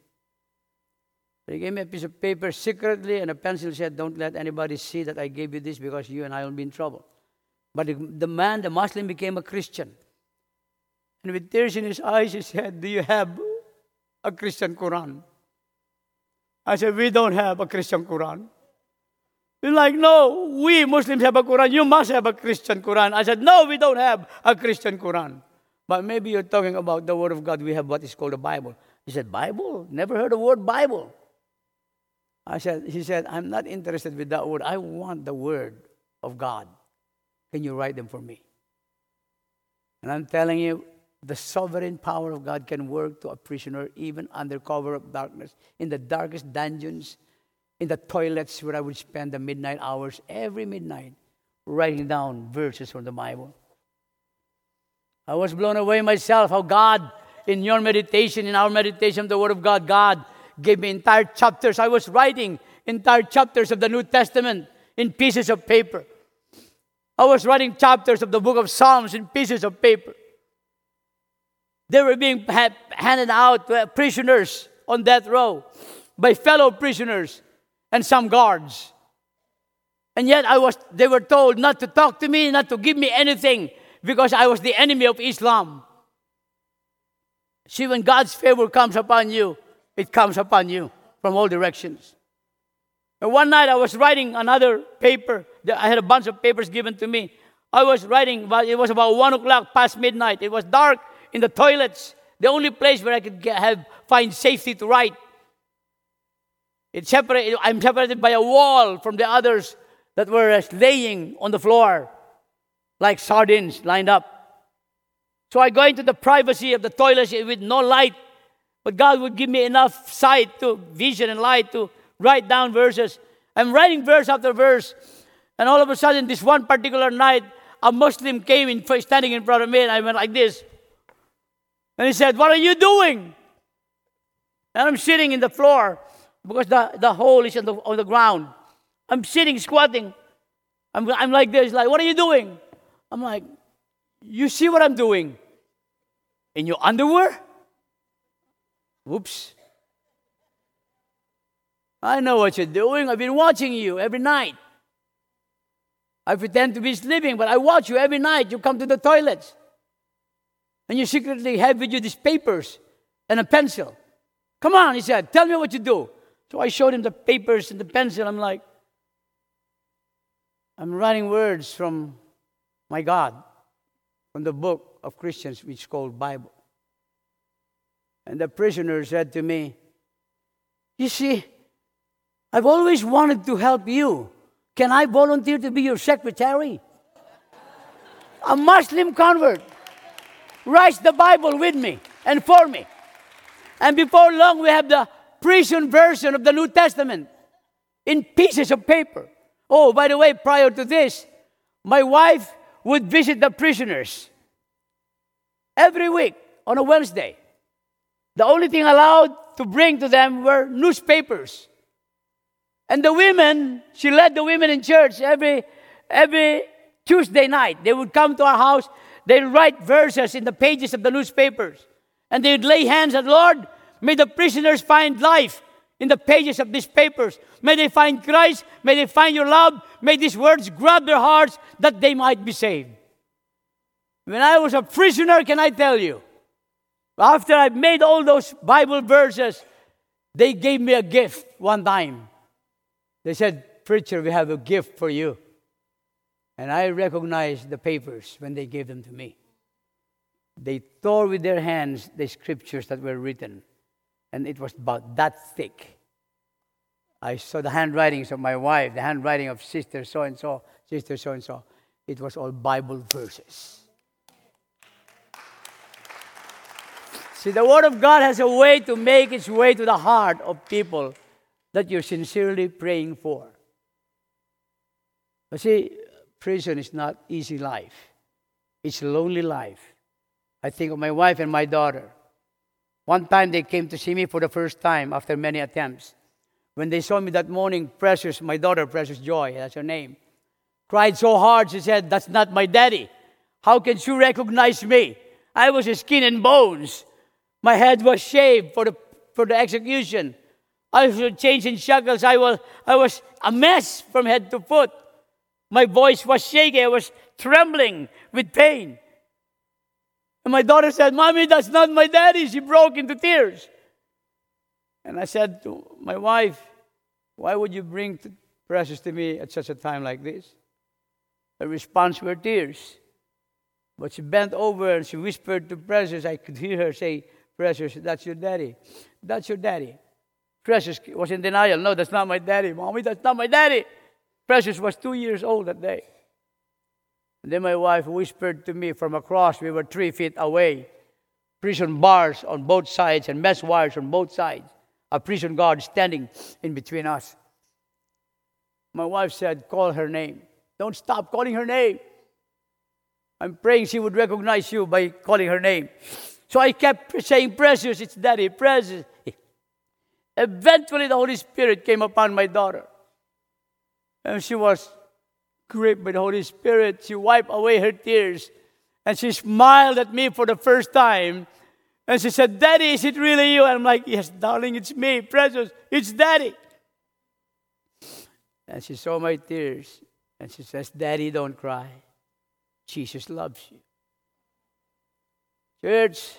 But he gave me a piece of paper secretly, and a pencil said, Don't let anybody see that I gave you this because you and I will be in trouble. But the, the man, the Muslim, became a Christian. And with tears in his eyes, he said, Do you have a Christian Quran? I said, We don't have a Christian Quran. He's like, No, we Muslims have a Quran. You must have a Christian Quran. I said, No, we don't have a Christian Quran. But maybe you're talking about the Word of God. We have what is called a Bible. He said, Bible? Never heard the word Bible. I said, he said, I'm not interested with that word. I want the word of God. Can you write them for me? And I'm telling you, the sovereign power of God can work to a prisoner even under cover of darkness, in the darkest dungeons, in the toilets where I would spend the midnight hours every midnight writing down verses from the Bible. I was blown away myself how God, in your meditation, in our meditation of the Word of God, God gave me entire chapters. I was writing entire chapters of the New Testament in pieces of paper. I was writing chapters of the book of Psalms in pieces of paper. They were being handed out to prisoners on death row by fellow prisoners and some guards. And yet I was, they were told not to talk to me, not to give me anything, because I was the enemy of Islam. See, when God's favor comes upon you, it comes upon you from all directions. And one night I was writing another paper. I had a bunch of papers given to me. I was writing, but it was about one o'clock past midnight. It was dark in the toilets, the only place where I could get, have find safety to write. It's separated, I'm separated by a wall from the others that were uh, laying on the floor like sardines lined up. So I go into the privacy of the toilet with no light, but God would give me enough sight to vision and light to write down verses. I'm writing verse after verse, and all of a sudden, this one particular night, a Muslim came in, standing in front of me, and I went like this. And he said, What are you doing? And I'm sitting in the floor because the, the hole is on the, on the ground. I'm sitting, squatting. I'm, I'm like this, like, What are you doing? I'm like, You see what I'm doing? In your underwear? Whoops. I know what you're doing. I've been watching you every night. I pretend to be sleeping, but I watch you every night. You come to the toilets and you secretly have with you these papers and a pencil. Come on, he said, tell me what you do. So I showed him the papers and the pencil. I'm like, I'm writing words from my God, from the book of Christians, which is called Bible. And the prisoner said to me, You see, I've always wanted to help you. Can I volunteer to be your secretary? A Muslim convert writes the Bible with me and for me. And before long, we have the prison version of the New Testament in pieces of paper. Oh, by the way, prior to this, my wife would visit the prisoners every week on a Wednesday. The only thing allowed to bring to them were newspapers. And the women, she led the women in church every, every Tuesday night. They would come to our house they'd write verses in the pages of the newspapers. And they'd lay hands on, Lord, may the prisoners find life in the pages of these papers. May they find Christ. May they find your love. May these words grab their hearts that they might be saved. When I was a prisoner, can I tell you, after I made all those Bible verses, They gave me a gift one time. They said, Preacher, we have a gift for you. And I recognized the papers when they gave them to me. They tore with their hands the scriptures that were written, and it was about that thick. I saw the handwritings of my wife, the handwriting of sister so and so, sister so and so. It was all Bible verses. See, the Word of God has a way to make its way to the heart of people that you're sincerely praying for. But see, prison is not easy life. It's lonely life. I think of my wife and my daughter. One time they came to see me for the first time after many attempts. When they saw me that morning, Precious, my daughter, Precious Joy, that's her name, cried so hard, she said, That's not my daddy. How can she recognize me? I was skin and bones. My head was shaved for the, for the execution. I was changed in shackles. I was, I was a mess from head to foot. My voice was shaky. I was trembling with pain. And my daughter said, Mommy, that's not my daddy. She broke into tears. And I said to my wife, Why would you bring Precious to me at such a time like this? Her response were tears. But she bent over and she whispered to Precious. I could hear her say, Precious, that's your daddy. That's your daddy. Precious was in denial. No, that's not my daddy. Mommy, that's not my daddy. Precious was two years old that day. And then my wife whispered to me from across, we were three feet away. Prison bars on both sides and mess wires on both sides. A prison guard standing in between us. My wife said, Call her name. Don't stop calling her name. I'm praying she would recognize you by calling her name. So I kept saying, Precious, it's daddy, precious. Eventually, the Holy Spirit came upon my daughter. And she was gripped by the Holy Spirit. She wiped away her tears. And she smiled at me for the first time. And she said, Daddy, is it really you? And I'm like, Yes, darling, it's me, precious. It's Daddy. And she saw my tears. And she says, Daddy, don't cry. Jesus loves you. Church,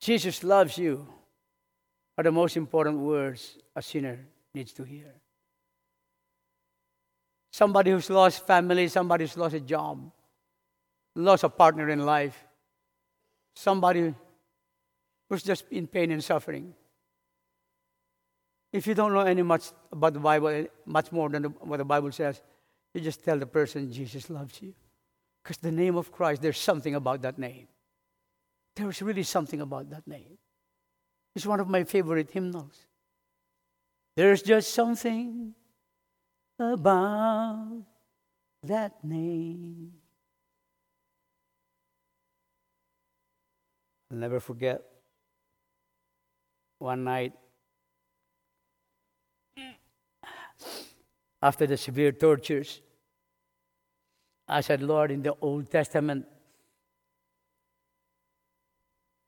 Jesus loves you are the most important words a sinner needs to hear. Somebody who's lost family, somebody who's lost a job, lost a partner in life, somebody who's just in pain and suffering. If you don't know any much about the Bible, eh, much more than what the Bible says, you just tell the person Jesus loves you. Because the name of Christ, there's something about that name. There's really something about that name. It's one of my favorite hymnals. There's just something about that name. I'll never forget one night after the severe tortures. I said, Lord, in the Old Testament,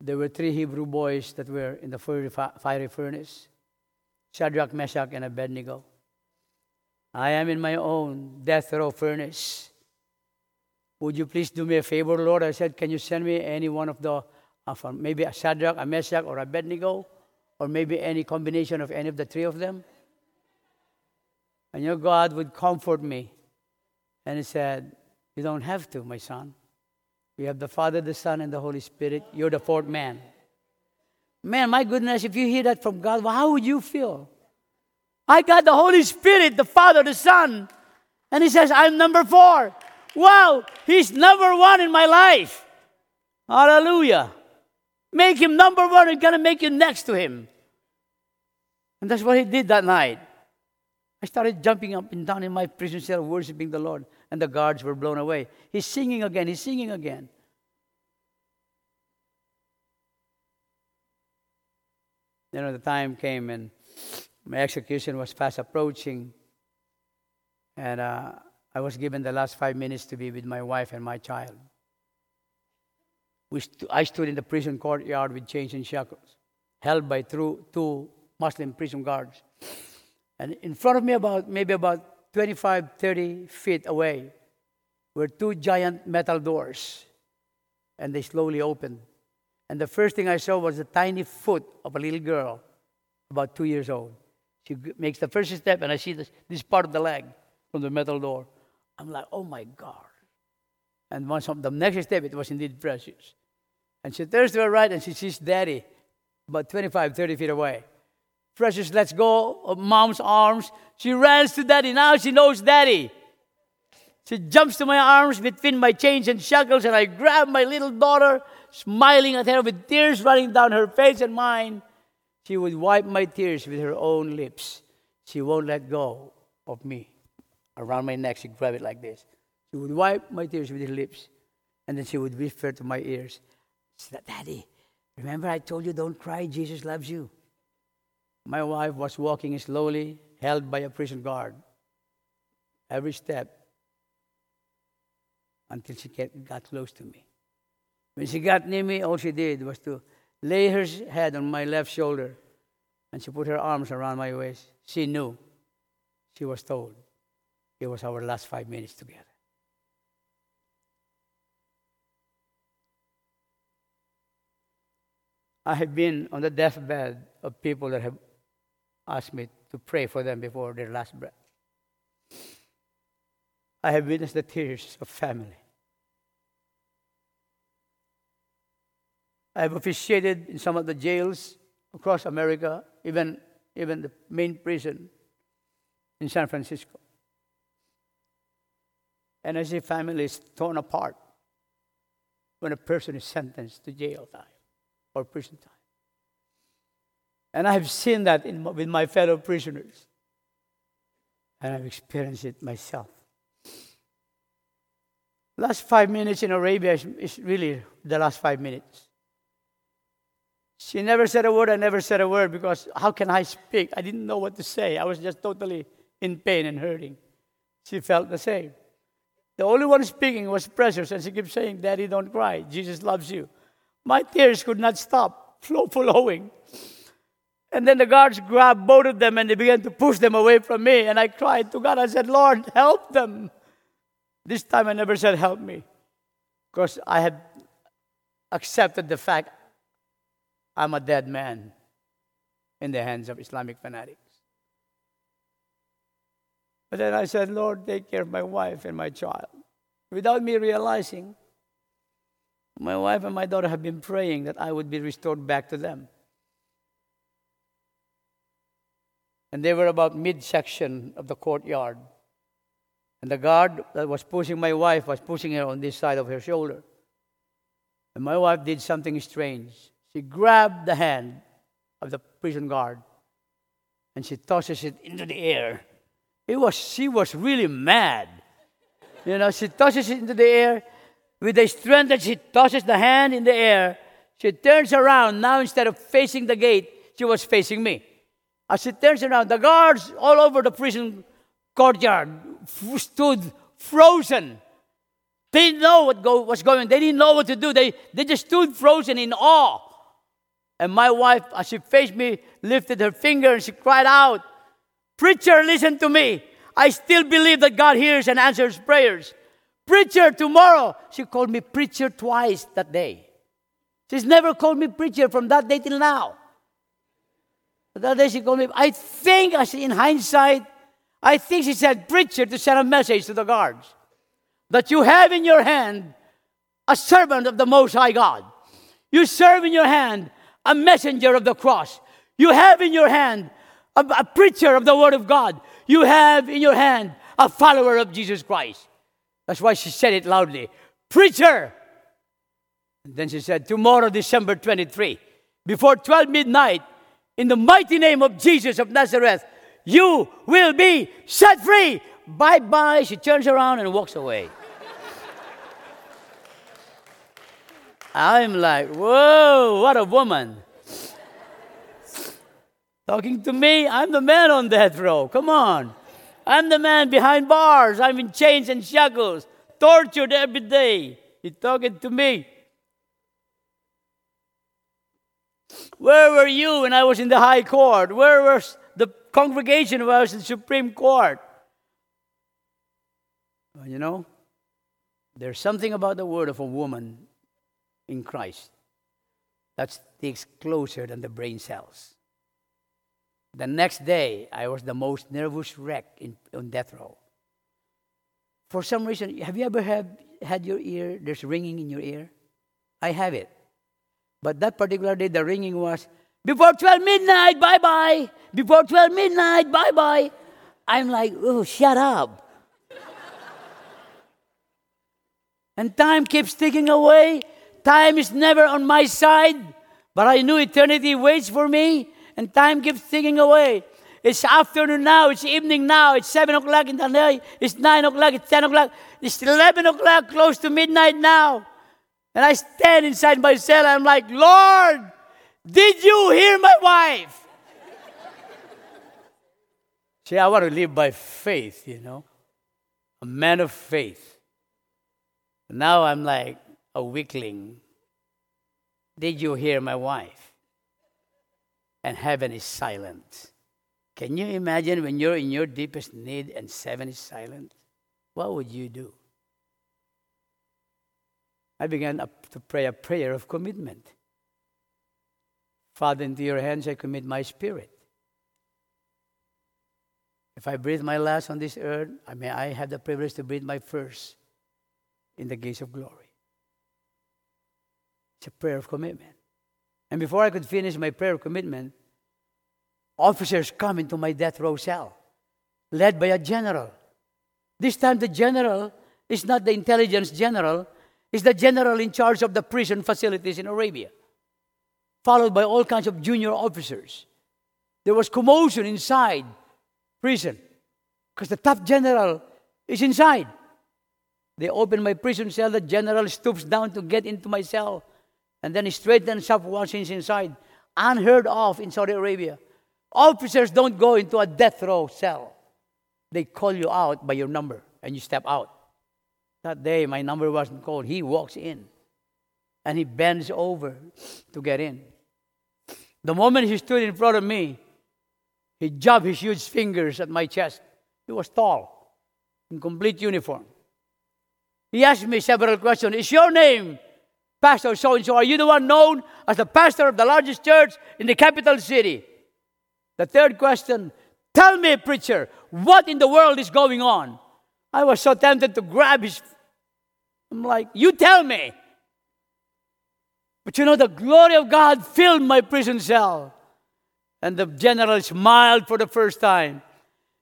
there were three Hebrew boys that were in the fiery furnace Shadrach, Meshach, and Abednego. I am in my own death row furnace. Would you please do me a favor, Lord? I said, Can you send me any one of the, uh, maybe a Shadrach, a Meshach, or Abednego, or maybe any combination of any of the three of them? And your God would comfort me. And he said, You don't have to, my son. We have the Father, the Son, and the Holy Spirit. You're the fourth man. Man, my goodness, if you hear that from God, how would you feel? I got the Holy Spirit, the Father, the Son. And He says, I'm number four. Wow, He's number one in my life. Hallelujah. Make Him number one, and gonna make you next to Him. And that's what He did that night. I started jumping up and down in my prison cell, worshiping the Lord, and the guards were blown away. He's singing again, he's singing again. You know, the time came and my execution was fast approaching. And uh, I was given the last five minutes to be with my wife and my child. St- I stood in the prison courtyard with chains and shackles, held by two, two Muslim prison guards. And in front of me, about maybe about 25, 30 feet away, were two giant metal doors. And they slowly opened. And the first thing I saw was the tiny foot of a little girl about two years old. She makes the first step, and I see this, this part of the leg from the metal door. I'm like, oh my God. And once on the next step, it was indeed precious. And she turns to her right and she sees daddy about 25, 30 feet away. Precious lets go of mom's arms. She runs to daddy. Now she knows daddy. She jumps to my arms between my chains and shackles, and I grab my little daughter, smiling at her with tears running down her face and mine. She would wipe my tears with her own lips. She won't let go of me. Around my neck, she grab it like this. She would wipe my tears with her lips, and then she would whisper to my ears, Daddy, remember I told you don't cry, Jesus loves you. My wife was walking slowly, held by a prison guard. Every step until she got close to me. When she got near me, all she did was to lay her head on my left shoulder and she put her arms around my waist. She knew. She was told. It was our last five minutes together. I have been on the deathbed of people that have asked me to pray for them before their last breath. I have witnessed the tears of family. I have officiated in some of the jails across America, even, even the main prison in San Francisco. And I see families torn apart when a person is sentenced to jail time or prison time. And I have seen that in, with my fellow prisoners. And I've experienced it myself. Last five minutes in Arabia is, is really the last five minutes. She never said a word, I never said a word because how can I speak? I didn't know what to say. I was just totally in pain and hurting. She felt the same. The only one speaking was Precious, and she kept saying, Daddy, don't cry. Jesus loves you. My tears could not stop (laughs) flowing. And then the guards grabbed both of them and they began to push them away from me. And I cried to God. I said, Lord, help them. This time I never said, help me. Because I had accepted the fact I'm a dead man in the hands of Islamic fanatics. But then I said, Lord, take care of my wife and my child. Without me realizing, my wife and my daughter have been praying that I would be restored back to them. And they were about midsection of the courtyard. And the guard that was pushing my wife was pushing her on this side of her shoulder. And my wife did something strange. She grabbed the hand of the prison guard and she tosses it into the air. It was, she was really mad. You know, she tosses it into the air with the strength that she tosses the hand in the air, she turns around. Now, instead of facing the gate, she was facing me. As she turns around, the guards all over the prison courtyard stood frozen. They didn't know what go, was going. They didn't know what to do. They, they just stood frozen in awe. And my wife, as she faced me, lifted her finger and she cried out, Preacher, listen to me. I still believe that God hears and answers prayers. Preacher, tomorrow. She called me preacher twice that day. She's never called me preacher from that day till now. But that day she called me, I think, in hindsight, I think she said, preacher, to send a message to the guards that you have in your hand a servant of the Most High God. You serve in your hand a messenger of the cross. You have in your hand a, a preacher of the Word of God. You have in your hand a follower of Jesus Christ. That's why she said it loudly Preacher! And then she said, Tomorrow, December 23, before 12 midnight, in the mighty name of Jesus of Nazareth, you will be set free. Bye bye. She turns around and walks away. I'm like, whoa, what a woman. Talking to me, I'm the man on death row. Come on. I'm the man behind bars. I'm in chains and shackles, tortured every day. He's talking to me. Where were you when I was in the high court? Where was the congregation when I was in the Supreme Court? You know, there's something about the word of a woman in Christ that sticks closer than the brain cells. The next day, I was the most nervous wreck in, on death row. For some reason, have you ever had, had your ear, there's ringing in your ear? I have it. But that particular day, the ringing was, before 12 midnight, bye bye. Before 12 midnight, bye bye. I'm like, oh, shut up. (laughs) and time keeps ticking away. Time is never on my side, but I knew eternity waits for me, and time keeps ticking away. It's afternoon now, it's evening now, it's 7 o'clock in the night, it's 9 o'clock, it's 10 o'clock, it's 11 o'clock, close to midnight now. And I stand inside my cell, I'm like, Lord, did you hear my wife? (laughs) See, I want to live by faith, you know, a man of faith. Now I'm like a weakling. Did you hear my wife? And heaven is silent. Can you imagine when you're in your deepest need and seven is silent? What would you do? I began to pray a prayer of commitment. Father, into your hands I commit my spirit. If I breathe my last on this earth, may I have the privilege to breathe my first in the gates of glory. It's a prayer of commitment. And before I could finish my prayer of commitment, officers come into my death row cell, led by a general. This time, the general is not the intelligence general, it's the general in charge of the prison facilities in Arabia, followed by all kinds of junior officers. There was commotion inside prison because the top general is inside. They open my prison cell, the general stoops down to get into my cell, and then he straightens up once he's inside. Unheard of in Saudi Arabia. Officers don't go into a death row cell. They call you out by your number and you step out. That day, my number wasn't called. He walks in and he bends over to get in. The moment he stood in front of me, he jabbed his huge fingers at my chest. He was tall, in complete uniform. He asked me several questions. Is your name Pastor so and so? Are you the one known as the pastor of the largest church in the capital city? The third question Tell me, preacher, what in the world is going on? I was so tempted to grab his. I'm like, You tell me. But you know, the glory of God filled my prison cell. And the general smiled for the first time.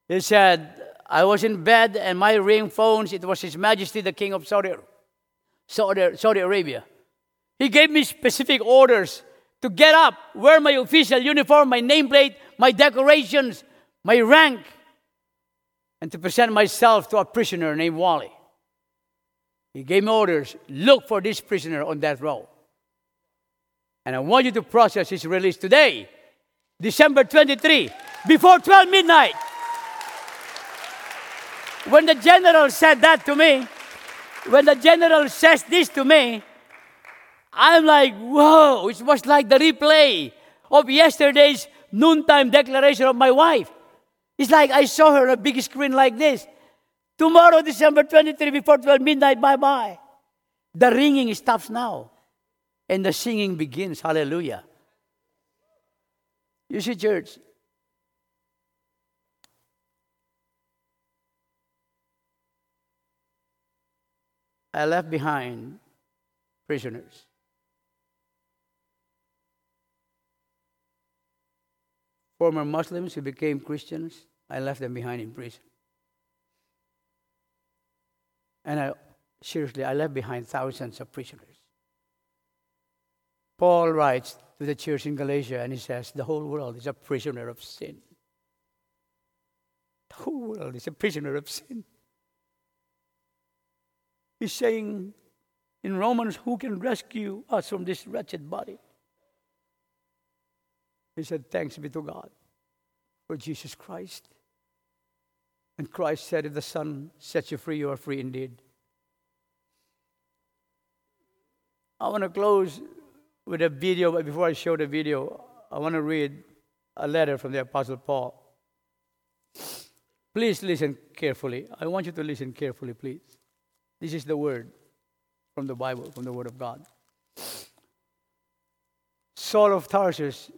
He said, I was in bed and my ring phones, it was His Majesty the King of Saudi, Saudi, Saudi Arabia. He gave me specific orders to get up, wear my official uniform, my nameplate, my decorations, my rank, and to present myself to a prisoner named Wally. He gave me orders look for this prisoner on that row. And I want you to process his release today, December 23, before 12 midnight. When the general said that to me, when the general says this to me, I'm like, whoa, it was like the replay of yesterday's noontime declaration of my wife. It's like I saw her on a big screen like this. Tomorrow, December 23, before 12 midnight, bye bye. The ringing stops now. And the singing begins. Hallelujah. You see, church, I left behind prisoners. Former Muslims who became Christians, I left them behind in prison. And I, seriously, I left behind thousands of prisoners. Paul writes to the church in Galatia and he says, The whole world is a prisoner of sin. The whole world is a prisoner of sin. He's saying in Romans, Who can rescue us from this wretched body? He said, Thanks be to God for Jesus Christ. And Christ said, If the Son sets you free, you are free indeed. I want to close with a video, but before I show the video, I want to read a letter from the Apostle Paul. Please listen carefully. I want you to listen carefully, please. This is the word from the Bible, from the Word of God. Saul of Tarsus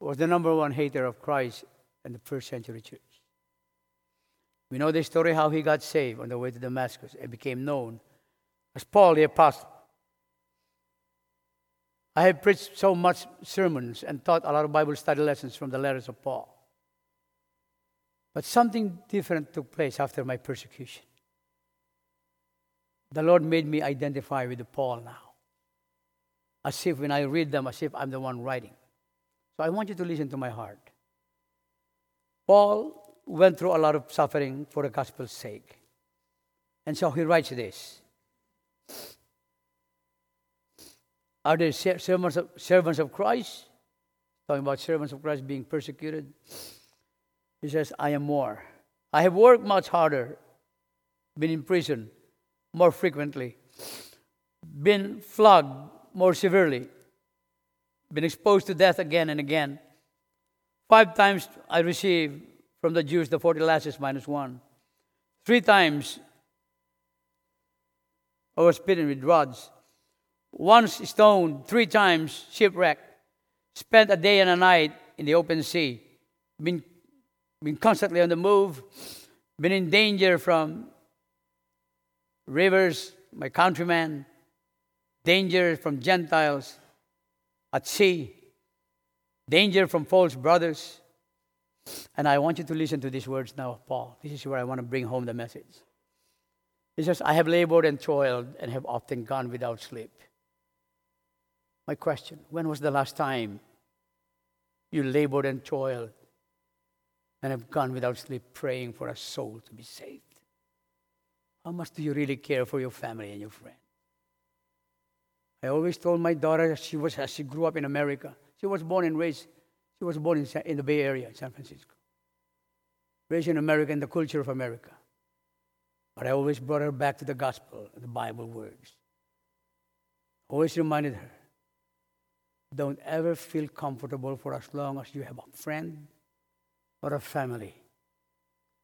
was the number one hater of Christ in the first century church. We know the story how he got saved on the way to Damascus and became known as Paul the Apostle. I have preached so much sermons and taught a lot of Bible study lessons from the letters of Paul. But something different took place after my persecution. The Lord made me identify with Paul now. As if when I read them, as if I'm the one writing. So I want you to listen to my heart. Paul went through a lot of suffering for the gospel's sake. And so he writes this Are there servants of, servants of Christ? Talking about servants of Christ being persecuted. He says, I am more. I have worked much harder, been in prison more frequently, been flogged more severely, been exposed to death again and again. Five times I received from the Jews the 40 lashes minus one. Three times I was beaten with rods. Once stoned, three times shipwrecked. Spent a day and a night in the open sea. Been, been constantly on the move. Been in danger from rivers, my countrymen. Danger from Gentiles at sea. Danger from false brothers. And I want you to listen to these words now of Paul. This is where I want to bring home the message. He says, I have labored and toiled and have often gone without sleep. My question when was the last time you labored and toiled and have gone without sleep praying for a soul to be saved? How much do you really care for your family and your friends? I always told my daughter she was as she grew up in America. She was born and raised. She was born in, in the Bay Area, San Francisco. Raised in America and the culture of America. But I always brought her back to the gospel the Bible words. Always reminded her don't ever feel comfortable for as long as you have a friend or a family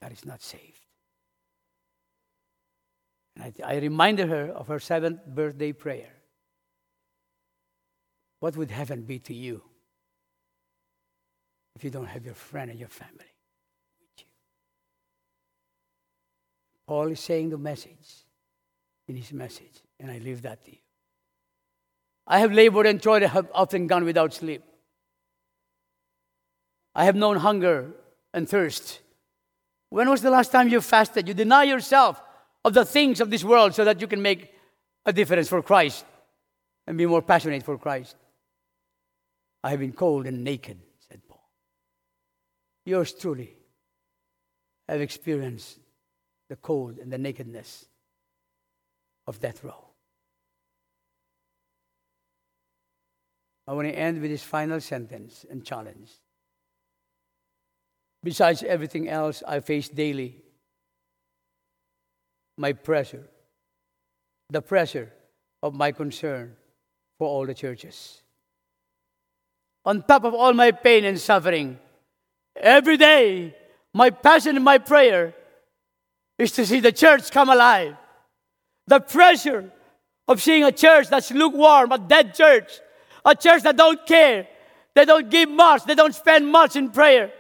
that is not saved. And I, I reminded her of her seventh birthday prayer. What would heaven be to you if you don't have your friend and your family with you? Paul is saying the message in his message, and I leave that to you. I have labored and toiled, have often gone without sleep. I have known hunger and thirst. When was the last time you fasted? You deny yourself of the things of this world so that you can make a difference for Christ and be more passionate for Christ. I have been cold and naked, said Paul. Yours truly have experienced the cold and the nakedness of death row. I want to end with this final sentence and challenge. Besides everything else I face daily, my pressure, the pressure of my concern for all the churches. On top of all my pain and suffering, every day, my passion and my prayer is to see the church come alive. The pressure of seeing a church that's lukewarm, a dead church, a church that don't care. They don't give much. They don't spend much in prayer.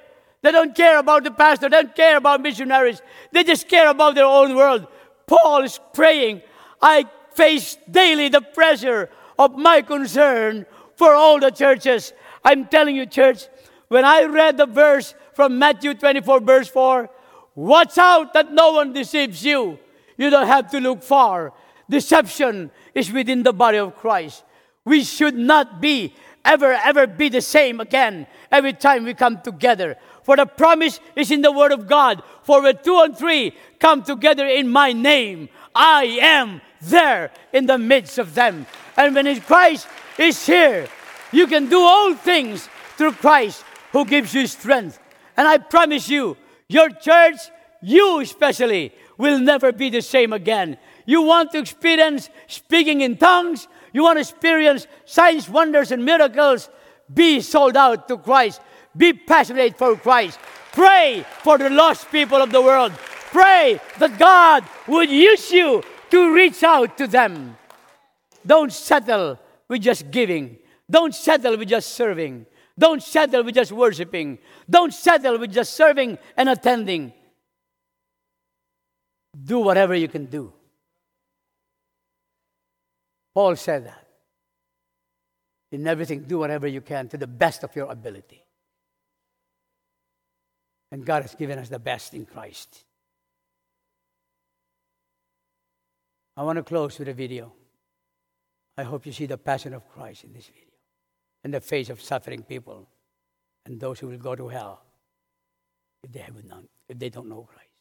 They don't care about the pastor. They don't care about missionaries. They just care about their own world. Paul is praying, I face daily the pressure of my concern for all the churches. I'm telling you, church, when I read the verse from Matthew 24, verse 4, watch out that no one deceives you. You don't have to look far. Deception is within the body of Christ. We should not be ever, ever be the same again every time we come together. For the promise is in the Word of God. For when two and three come together in my name, I am there in the midst of them. And when Christ is here, you can do all things through Christ who gives you strength. And I promise you, your church, you especially, will never be the same again. You want to experience speaking in tongues, you want to experience signs, wonders, and miracles, be sold out to Christ. Be passionate for Christ. Pray for the lost people of the world. Pray that God would use you to reach out to them. Don't settle with just giving. Don't settle with just serving. Don't settle with just worshiping. Don't settle with just serving and attending. Do whatever you can do. Paul said that. In everything, do whatever you can to the best of your ability. And God has given us the best in Christ. I want to close with a video. I hope you see the passion of Christ in this video and the face of suffering people and those who will go to hell if they, have not, if they don't know Christ.